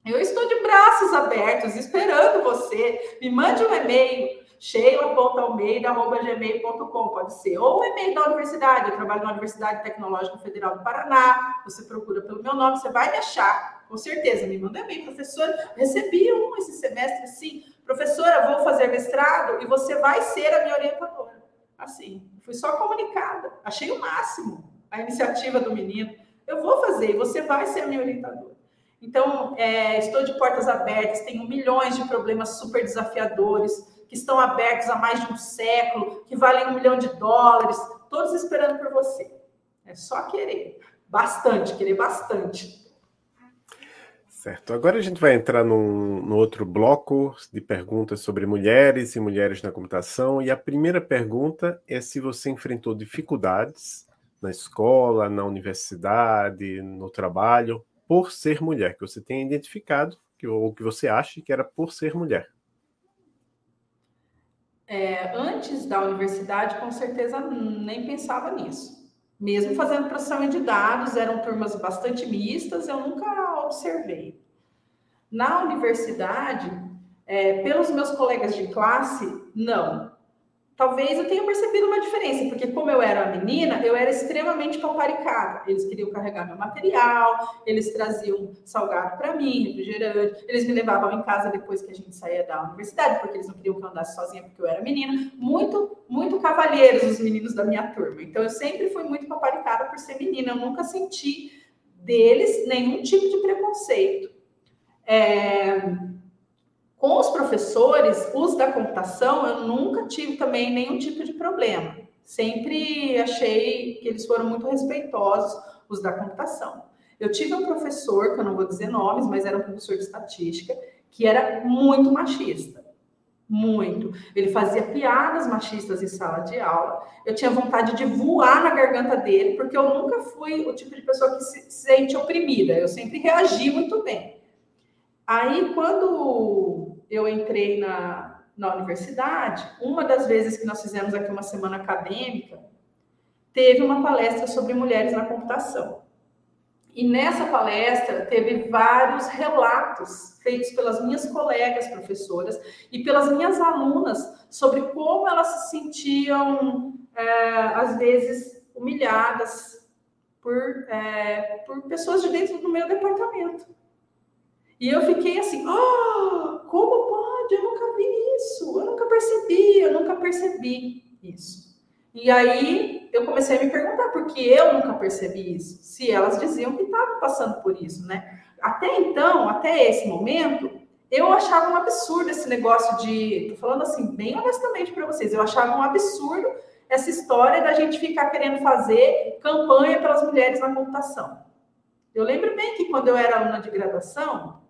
Speaker 3: eu estou de braços abertos esperando você. Me mande um e-mail sheila.almeida.gmail.com, pode ser. Ou o e-mail da universidade, eu trabalho na Universidade Tecnológica Federal do Paraná, você procura pelo meu nome, você vai me achar, com certeza. Me manda e-mail, professora, recebi um esse semestre, sim. Professora, vou fazer mestrado e você vai ser a minha orientadora. Assim, fui só comunicada, achei o máximo a iniciativa do menino. Eu vou fazer e você vai ser a minha orientadora. Então, é, estou de portas abertas, tenho milhões de problemas super desafiadores que estão abertos há mais de um século, que valem um milhão de dólares, todos esperando por você. É só querer. Bastante, querer bastante.
Speaker 1: Certo. Agora a gente vai entrar num, num, outro bloco de perguntas sobre mulheres e mulheres na computação. E a primeira pergunta é se você enfrentou dificuldades na escola, na universidade, no trabalho, por ser mulher, que você tenha identificado, que, ou que você acha que era por ser mulher.
Speaker 3: É, antes da universidade, com certeza nem pensava nisso. Mesmo fazendo processamento de dados, eram turmas bastante mistas, eu nunca observei. Na universidade, é, pelos meus colegas de classe, não talvez eu tenha percebido uma diferença, porque como eu era menina, eu era extremamente paparicada. Eles queriam carregar meu material, eles traziam salgado para mim, refrigerante, eles me levavam em casa depois que a gente saía da universidade, porque eles não queriam que eu andasse sozinha porque eu era menina. Muito, muito cavalheiros os meninos da minha turma. Então eu sempre fui muito paparicada por ser menina, eu nunca senti deles nenhum tipo de preconceito. É com os professores, os da computação, eu nunca tive também nenhum tipo de problema. Sempre achei que eles foram muito respeitosos, os da computação. Eu tive um professor, que eu não vou dizer nomes, mas era um professor de estatística, que era muito machista. Muito. Ele fazia piadas machistas em sala de aula. Eu tinha vontade de voar na garganta dele, porque eu nunca fui o tipo de pessoa que se sente oprimida. Eu sempre reagi muito bem. Aí, quando eu entrei na, na universidade, uma das vezes que nós fizemos aqui uma semana acadêmica, teve uma palestra sobre mulheres na computação. E nessa palestra teve vários relatos feitos pelas minhas colegas professoras e pelas minhas alunas sobre como elas se sentiam, é, às vezes, humilhadas por, é, por pessoas de dentro do meu departamento. E eu fiquei assim, oh, como pode? Eu nunca vi isso, eu nunca percebi, eu nunca percebi isso. E aí eu comecei a me perguntar por que eu nunca percebi isso, se elas diziam que estavam passando por isso, né? Até então, até esse momento, eu achava um absurdo esse negócio de, tô falando assim bem honestamente para vocês, eu achava um absurdo essa história da gente ficar querendo fazer campanha pelas mulheres na computação. Eu lembro bem que quando eu era aluna de graduação,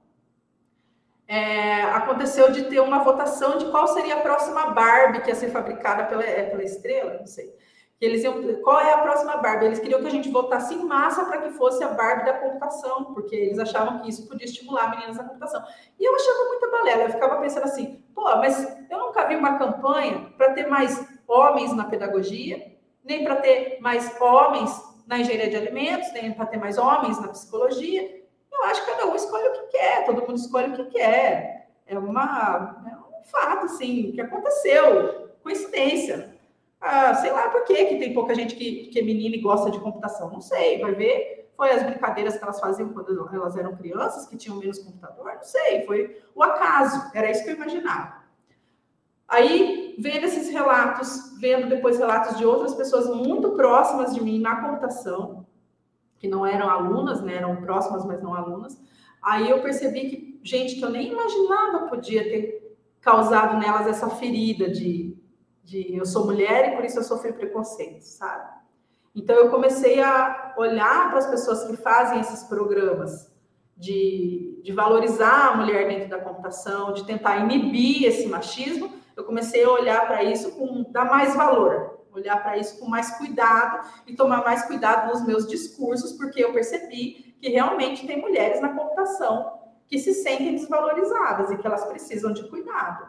Speaker 3: é, aconteceu de ter uma votação de qual seria a próxima Barbie que ia ser fabricada pela, é, pela estrela, não sei. Eles iam, qual é a próxima Barbie? Eles queriam que a gente votasse em massa para que fosse a Barbie da computação, porque eles achavam que isso podia estimular meninas na computação. E eu achava muita balela, eu ficava pensando assim, pô, mas eu nunca vi uma campanha para ter mais homens na pedagogia, nem para ter mais homens na engenharia de alimentos, nem para ter mais homens na psicologia. Eu acho que cada um escolhe o que quer, todo mundo escolhe o que quer. É, uma, é um fato, assim, que aconteceu, coincidência. Ah, sei lá por que tem pouca gente que, que é menina e gosta de computação. Não sei, vai ver. Foi as brincadeiras que elas faziam quando elas eram crianças, que tinham menos computador? Não sei, foi o acaso, era isso que eu imaginava. Aí, vendo esses relatos, vendo depois relatos de outras pessoas muito próximas de mim na computação, que não eram alunas, né, eram próximas, mas não alunas. Aí eu percebi que gente que eu nem imaginava podia ter causado nelas essa ferida de, de eu sou mulher e por isso eu sofri preconceito, sabe? Então eu comecei a olhar para as pessoas que fazem esses programas de, de valorizar a mulher dentro da computação, de tentar inibir esse machismo. Eu comecei a olhar para isso com dar mais valor, olhar para isso com mais cuidado e tomar mais cuidado nos meus discursos, porque eu percebi que realmente tem mulheres na computação que se sentem desvalorizadas e que elas precisam de cuidado.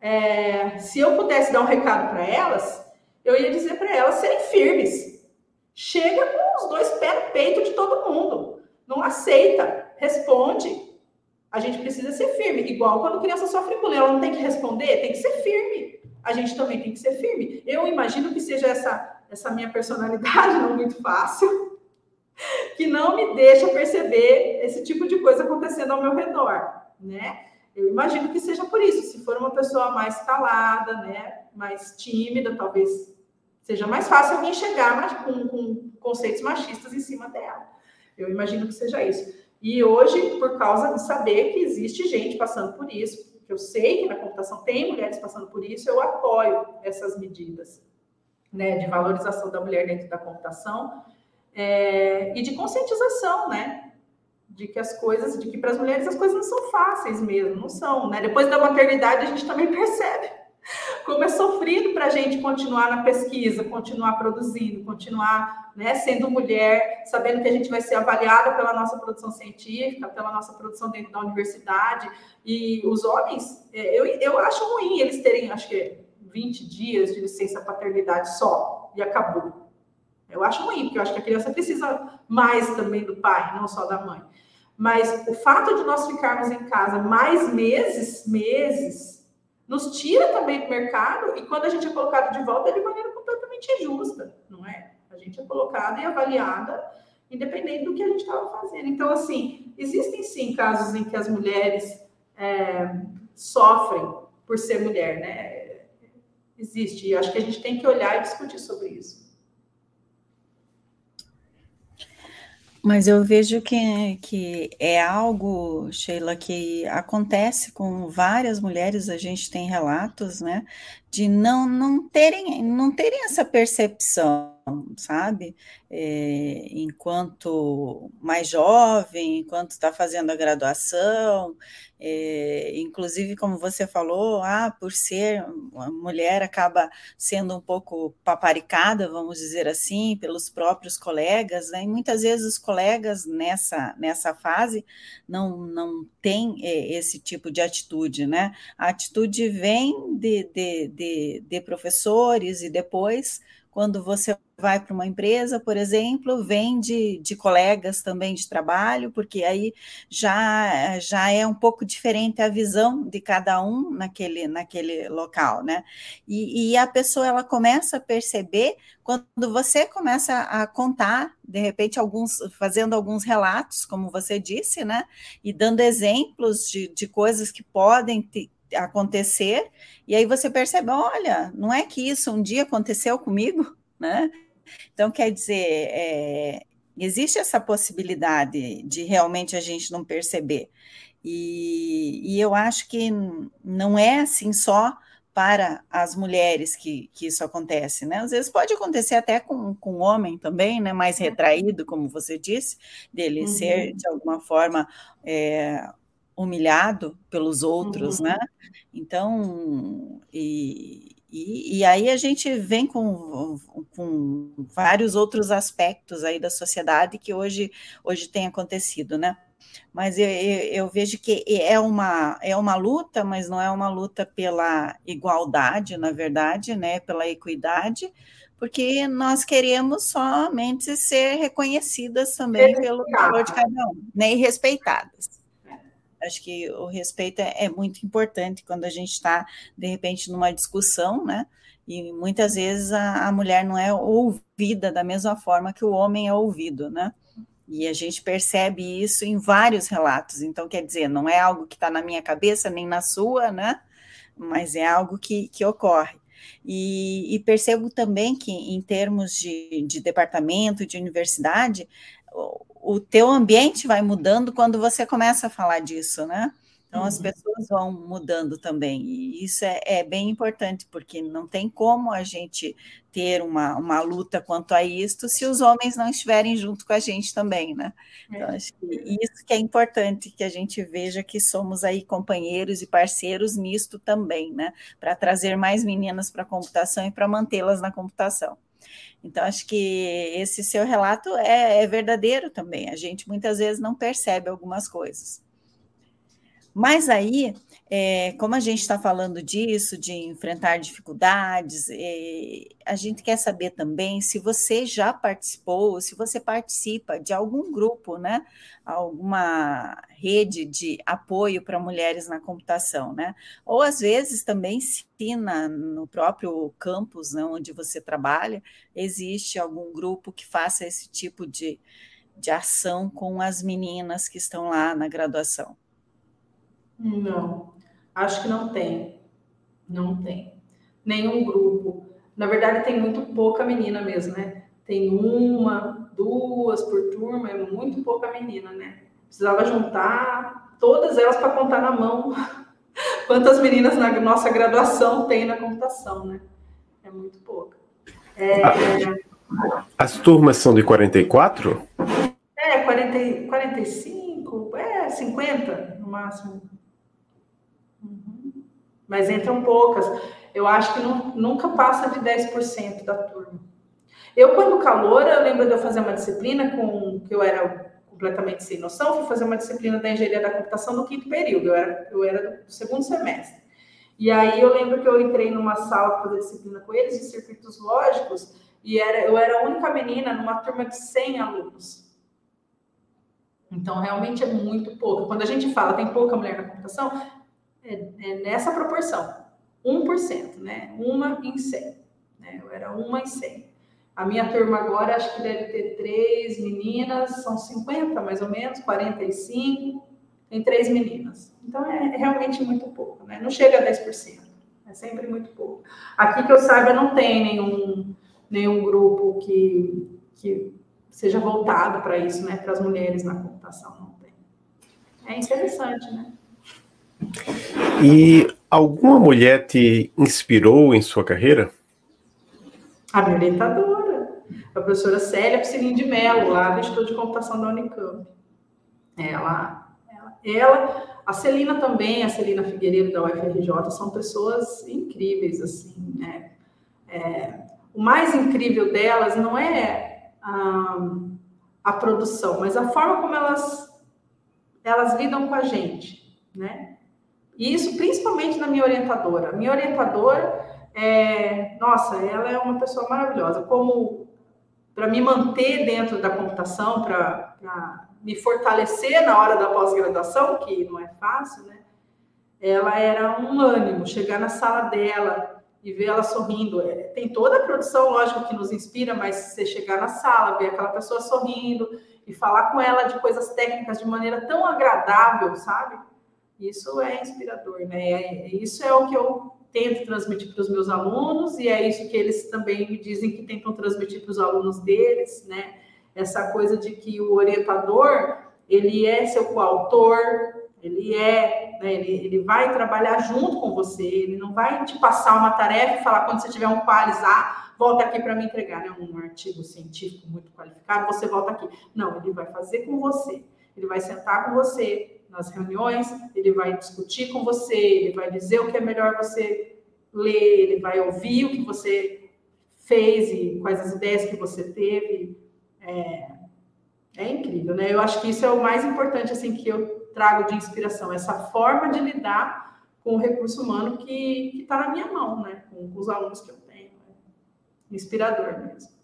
Speaker 3: É, se eu pudesse dar um recado para elas, eu ia dizer para elas serem firmes. Chega com os dois pés no peito de todo mundo. Não aceita, responde. A gente precisa ser firme. Igual quando criança sofre bullying, ela não tem que responder, tem que ser firme. A gente também tem que ser firme. Eu imagino que seja essa, essa minha personalidade, não muito fácil, que não me deixa perceber esse tipo de coisa acontecendo ao meu redor, né? Eu imagino que seja por isso. Se for uma pessoa mais calada, né, mais tímida, talvez seja mais fácil alguém chegar com, com conceitos machistas em cima dela. Eu imagino que seja isso. E hoje, por causa de saber que existe gente passando por isso, que eu sei que na computação tem mulheres passando por isso, eu apoio essas medidas né, de valorização da mulher dentro da computação é, e de conscientização, né? De que as coisas, de que para as mulheres as coisas não são fáceis mesmo, não são, né? Depois da maternidade a gente também percebe como é sofrido para a gente continuar na pesquisa, continuar produzindo, continuar né, sendo mulher, sabendo que a gente vai ser avaliada pela nossa produção científica, pela nossa produção dentro da universidade. E os homens, é, eu, eu acho ruim eles terem, acho que 20 dias de licença paternidade só, e acabou. Eu acho ruim, porque eu acho que a criança precisa mais também do pai, não só da mãe. Mas o fato de nós ficarmos em casa mais meses, meses, nos tira também do mercado e quando a gente é colocado de volta é de maneira completamente injusta, não é? A gente é colocada e avaliada independente do que a gente estava fazendo. Então, assim, existem sim casos em que as mulheres é, sofrem por ser mulher, né? Existe, e acho que a gente tem que olhar e discutir sobre isso.
Speaker 2: Mas eu vejo que, que é algo, Sheila, que acontece com várias mulheres, a gente tem relatos, né, de não, não, terem, não terem essa percepção, sabe? É, enquanto mais jovem, enquanto está fazendo a graduação, é, inclusive, como você falou, ah, por ser mulher, acaba sendo um pouco paparicada, vamos dizer assim, pelos próprios colegas, né? e muitas vezes os colegas nessa, nessa fase não, não têm é, esse tipo de atitude, né? A atitude vem de, de, de, de professores e depois quando você vai para uma empresa, por exemplo, vem de, de, colegas também de trabalho, porque aí já, já é um pouco diferente a visão de cada um naquele, naquele local, né? E, e a pessoa ela começa a perceber quando você começa a contar, de repente, alguns, fazendo alguns relatos, como você disse, né? E dando exemplos de, de coisas que podem acontecer, e aí você percebe, olha, não é que isso um dia aconteceu comigo, né? Então, quer dizer, é, existe essa possibilidade de realmente a gente não perceber. E, e, eu acho que não é assim só para as mulheres que, que isso acontece, né? Às vezes pode acontecer até com, com o homem também, né? Mais retraído, como você disse, dele uhum. ser de alguma forma é, humilhado pelos outros, uhum. né? Então, e, e, e, aí a gente vem com, com vários outros aspectos aí da sociedade que hoje, hoje tem acontecido, né? Mas eu, eu, vejo que é uma, é uma luta, mas não é uma luta pela igualdade, na verdade, né? Pela equidade, porque nós queremos somente ser reconhecidas também pelo valor de cada um, né? E respeitadas. Acho que o respeito é, é muito importante quando a gente está, de repente, numa discussão, né? E muitas vezes a, a mulher não é ouvida da mesma forma que o homem é ouvido, né? E a gente percebe isso em vários relatos. Então, quer dizer, não é algo que está na minha cabeça nem na sua, né? Mas é algo que, que ocorre. E, e percebo também que, em termos de, de departamento, de universidade, o teu ambiente vai mudando quando você começa a falar disso, né? Então, as uhum. pessoas vão mudando também, e isso é, é, bem importante, porque não tem como a gente ter uma, uma luta quanto a isto se os homens não estiverem junto com a gente também, né? Então, é. acho que isso que é importante, que a gente veja que somos aí companheiros e parceiros nisto também, né? Para trazer mais meninas para a computação e para mantê-las na computação. Então, acho que esse seu relato é, é verdadeiro também. A gente muitas vezes não percebe algumas coisas. Mas aí, é, como a gente está falando disso, de enfrentar dificuldades, é, a gente quer saber também se você já participou, se você participa de algum grupo, né? Alguma rede de apoio para mulheres na computação, né? Ou às vezes também se na, no próprio campus né, onde você trabalha, existe algum grupo que faça esse tipo de, de ação com as meninas que estão lá na graduação.
Speaker 3: Não, acho que não tem. Não tem. Nenhum grupo. Na verdade, tem muito pouca menina mesmo, né? Tem uma, duas por turma, é muito pouca menina, né? Precisava juntar todas elas para contar na mão quantas meninas na nossa graduação tem na computação, né? É muito pouca. É,
Speaker 1: As turmas são de 44?
Speaker 3: É, 40, 45, é, 50 no máximo mas entram poucas. Eu acho que não, nunca passa de 10% da turma. Eu, quando calor, eu lembro de eu fazer uma disciplina com que eu era completamente sem noção, fui fazer uma disciplina da engenharia da computação no quinto período, eu era, eu era do segundo semestre. E aí eu lembro que eu entrei numa sala para fazer disciplina com eles de circuitos lógicos, e era, eu era a única menina numa turma de 100 alunos. Então, realmente é muito pouco. Quando a gente fala tem pouca mulher na computação, é, é nessa proporção, 1%, né? Uma em 100. Né? Eu era uma em 100. A minha turma agora acho que deve ter três meninas, são 50 mais ou menos, 45, tem três meninas. Então é, é realmente muito pouco, né? Não chega a 10%, é sempre muito pouco. Aqui que eu saiba, não tem nenhum, nenhum grupo que, que seja voltado para isso, né? Para as mulheres na computação, não tem. É interessante, né?
Speaker 1: E alguma mulher te inspirou em sua carreira?
Speaker 3: A minha orientadora, a professora Célia Psilin de Mello, lá do Instituto de Computação da Unicamp. Ela, ela, ela, a Celina também, a Celina Figueiredo da UFRJ, são pessoas incríveis, assim, né? É, o mais incrível delas não é a, a produção, mas a forma como elas, elas lidam com a gente, né? E isso principalmente na minha orientadora. Minha orientadora, é, nossa, ela é uma pessoa maravilhosa. Como para me manter dentro da computação, para me fortalecer na hora da pós-graduação, que não é fácil, né? Ela era um ânimo, chegar na sala dela e ver ela sorrindo. É, tem toda a produção, lógico, que nos inspira, mas você chegar na sala, ver aquela pessoa sorrindo e falar com ela de coisas técnicas de maneira tão agradável, sabe? Isso é inspirador, né? É, isso é o que eu tento transmitir para os meus alunos e é isso que eles também me dizem que tentam transmitir para os alunos deles, né? Essa coisa de que o orientador ele é seu coautor, ele é, né, ele, ele vai trabalhar junto com você, ele não vai te passar uma tarefa e falar quando você tiver um qualis, ah, volta aqui para me entregar, né, um artigo científico muito qualificado, você volta aqui. Não, ele vai fazer com você, ele vai sentar com você, nas reuniões, ele vai discutir com você, ele vai dizer o que é melhor você ler, ele vai ouvir o que você fez e quais as ideias que você teve. É, é incrível, né? Eu acho que isso é o mais importante assim que eu trago de inspiração, essa forma de lidar com o recurso humano que está na minha mão, né? Com, com os alunos que eu tenho. Né? Inspirador mesmo.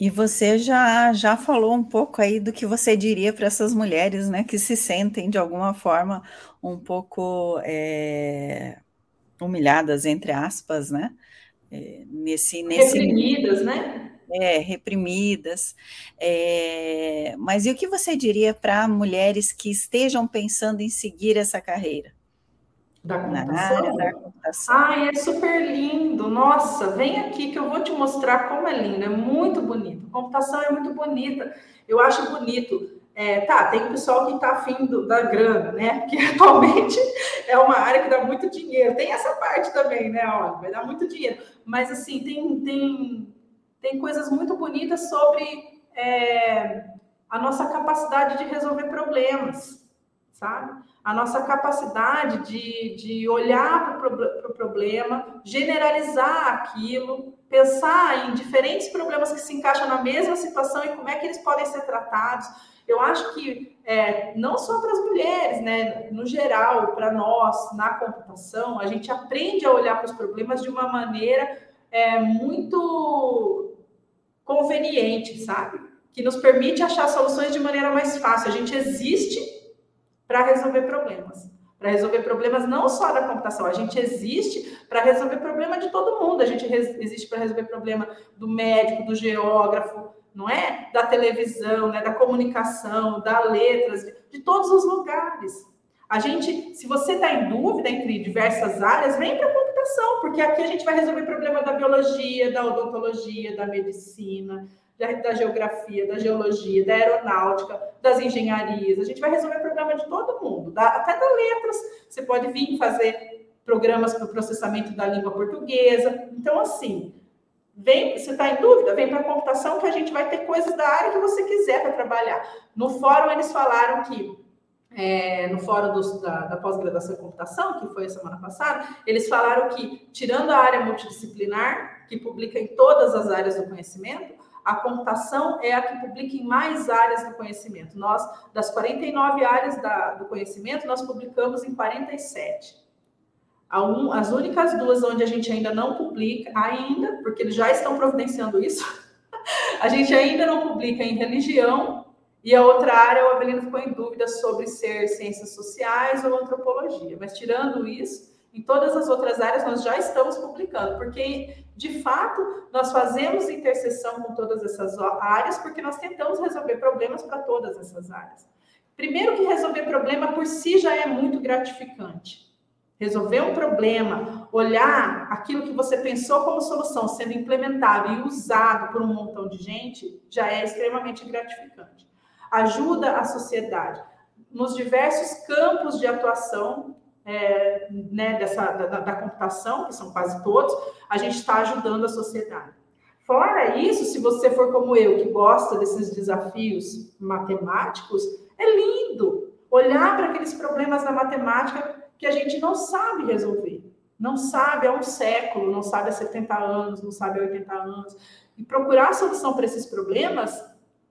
Speaker 2: E você já, já falou um pouco aí do que você diria para essas mulheres, né, que se sentem de alguma forma um pouco é, humilhadas, entre aspas, né?
Speaker 3: É, nesse, nesse, reprimidas, né?
Speaker 2: É, reprimidas. É, mas e o que você diria para mulheres que estejam pensando em seguir essa carreira?
Speaker 3: Da computação? da computação. Ai, é super lindo. Nossa, vem aqui que eu vou te mostrar como é lindo. É muito bonito. A computação é muito bonita. Eu acho bonito é, tá, tem o pessoal que está afim do, da grana, né? Que atualmente é uma área que dá muito dinheiro. Tem essa parte também, né? Olha, vai dar muito dinheiro. Mas, assim, tem, tem, tem coisas muito bonitas sobre é, a nossa capacidade de resolver problemas, sabe? A nossa capacidade de, de olhar para o pro problema, generalizar aquilo, pensar em diferentes problemas que se encaixam na mesma situação e como é que eles podem ser tratados eu acho que é, não só para as mulheres, né, no geral, para nós na computação, a gente aprende a olhar para os problemas de uma maneira é, muito conveniente, sabe? Que nos permite achar soluções de maneira mais fácil. A gente existe para resolver problemas. Para resolver problemas não só da computação, a gente existe para resolver problema de todo mundo. A gente existe para resolver problema do médico, do geógrafo, não é? Da televisão, né? da comunicação, da letras, de, todos os lugares. A gente, se você está em dúvida entre diversas áreas, vem para a computação, porque aqui a gente vai resolver problema da biologia, da odontologia, da medicina, da, da, geografia, da geologia, da aeronáutica, das engenharias. A gente vai resolver problema de todo mundo, da, até da letras. Você pode vir fazer programas para o processamento da língua portuguesa. Então, assim, Vem, você está em dúvida? Vem para a computação que a gente vai ter coisas da área que você quiser para trabalhar. No fórum, eles falaram que, é, no fórum dos, da, da pós-graduação em computação, que foi a semana passada, eles falaram que, tirando a área multidisciplinar, que publica em todas as áreas do conhecimento, a computação é a que publica em mais áreas do conhecimento. Nós, das 49 áreas da, do conhecimento, nós publicamos em 47. Um, as únicas duas onde a gente ainda não publica, ainda, porque eles já estão providenciando isso, a gente ainda não publica em religião, e a outra área, o Avelino ficou em dúvida sobre ser ciências sociais ou antropologia. Mas tirando isso, em todas as outras áreas nós já estamos publicando, porque de fato nós fazemos interseção com todas essas áreas, porque nós tentamos resolver problemas para todas essas áreas. Primeiro que resolver problema por si já é muito gratificante resolver um problema, olhar aquilo que você pensou como solução sendo implementado e usado por um montão de gente, já é extremamente gratificante. Ajuda a sociedade nos diversos campos de atuação é, né, dessa, da, da computação, que são quase todos, a gente está ajudando a sociedade. Fora isso, se você for como eu, que gosta desses desafios matemáticos, é lindo olhar para aqueles problemas da matemática que a gente não sabe resolver. Não sabe há um século, não sabe há 70 anos, não sabe há 80 anos. E procurar solução para esses problemas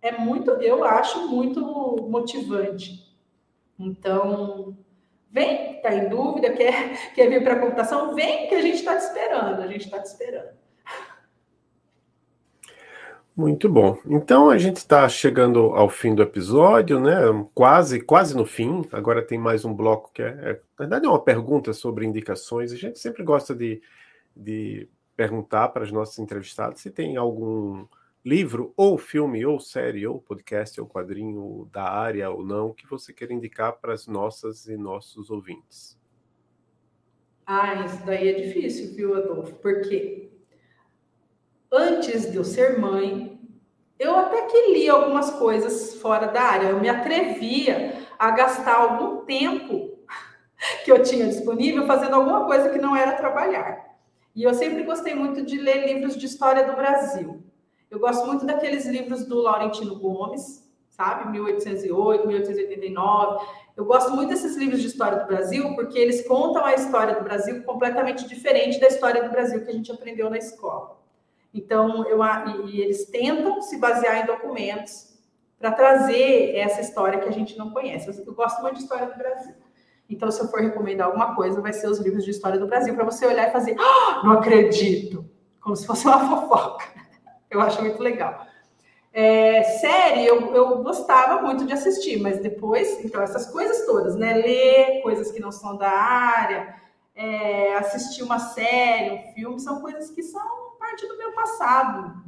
Speaker 3: é muito, eu acho, muito motivante. Então, vem, está em dúvida, quer, quer vir para a computação, vem que a gente está te esperando, a gente está te esperando.
Speaker 1: Muito bom. Então a gente está chegando ao fim do episódio, né? Quase, quase no fim. Agora tem mais um bloco que é, é na verdade, é uma pergunta sobre indicações. A gente sempre gosta de, de perguntar para os nossos entrevistados se tem algum livro, ou filme, ou série, ou podcast, ou quadrinho da área ou não que você queira indicar para as nossas e nossos ouvintes.
Speaker 3: Ah, isso daí é difícil, viu, Adolfo? Porque antes de eu ser mãe, eu até que li algumas coisas fora da área. Eu me atrevia a gastar algum tempo que eu tinha disponível fazendo alguma coisa que não era trabalhar. E eu sempre gostei muito de ler livros de história do Brasil. Eu gosto muito daqueles livros do Laurentino Gomes, sabe? 1808, 1889. Eu gosto muito desses livros de história do Brasil porque eles contam a história do Brasil completamente diferente da história do Brasil que a gente aprendeu na escola. Então, eu, e eles tentam se basear em documentos para trazer essa história que a gente não conhece. Eu, eu gosto muito de história do Brasil. Então, se eu for recomendar alguma coisa, vai ser os livros de história do Brasil, para você olhar e fazer, ah, não acredito, como se fosse uma fofoca. Eu acho muito legal. É, série, eu, eu gostava muito de assistir, mas depois, então, essas coisas todas, né? Ler coisas que não são da área, é, assistir uma série, um filme, são coisas que são parte do meu passado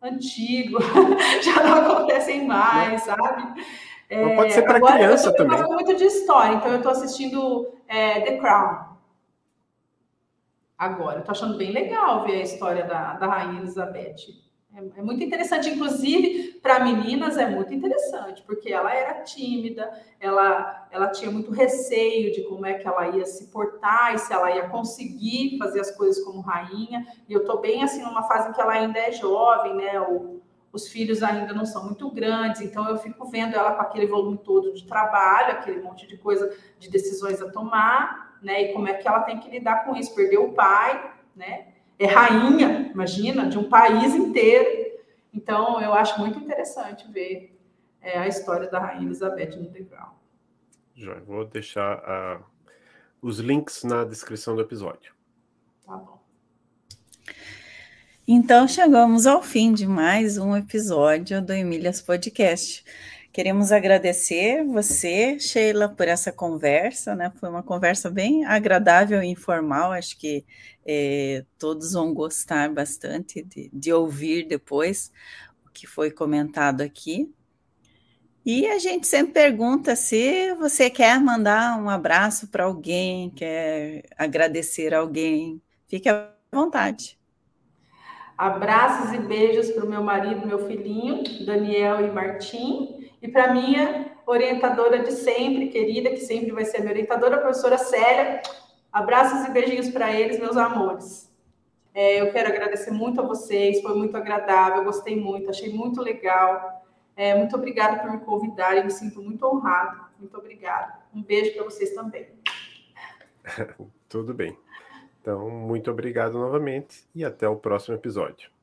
Speaker 3: antigo, já não acontecem mais, sabe?
Speaker 1: É, pode ser para criança
Speaker 3: eu
Speaker 1: também.
Speaker 3: Eu gosto muito de história, então eu estou assistindo é, The Crown. Agora, eu estou achando bem legal ver a história da, da Rainha Elizabeth. É, é muito interessante, inclusive, para meninas é muito interessante, porque ela era tímida, ela, ela tinha muito receio de como é que ela ia se portar e se ela ia conseguir fazer as coisas como rainha. E eu tô bem assim numa fase em que ela ainda é jovem, né? O, os filhos ainda não são muito grandes, então eu fico vendo ela com aquele volume todo de trabalho, aquele monte de coisa, de decisões a tomar, né? E como é que ela tem que lidar com isso? Perdeu o pai, né? É rainha, imagina, de um país inteiro. Então, eu acho muito interessante ver é, a história da Rainha Elizabeth no Degrau.
Speaker 1: Já vou deixar uh, os links na descrição do episódio.
Speaker 3: Tá bom.
Speaker 2: Então chegamos ao fim de mais um episódio do Emílias Podcast. Queremos agradecer você, Sheila, por essa conversa, né? Foi uma conversa bem agradável e informal. Acho que é, todos vão gostar bastante de, de ouvir depois o que foi comentado aqui. E a gente sempre pergunta se você quer mandar um abraço para alguém, quer agradecer alguém. Fique à vontade.
Speaker 3: Abraços e beijos para o meu marido, meu filhinho, Daniel e Martim, e para minha orientadora de sempre, querida, que sempre vai ser minha orientadora, a professora Célia. Abraços e beijinhos para eles, meus amores. É, eu quero agradecer muito a vocês, foi muito agradável, gostei muito, achei muito legal. É, muito obrigada por me convidar, eu me sinto muito honrado. Muito obrigada. Um beijo para vocês também.
Speaker 1: Tudo bem. Então, muito obrigado novamente e até o próximo episódio.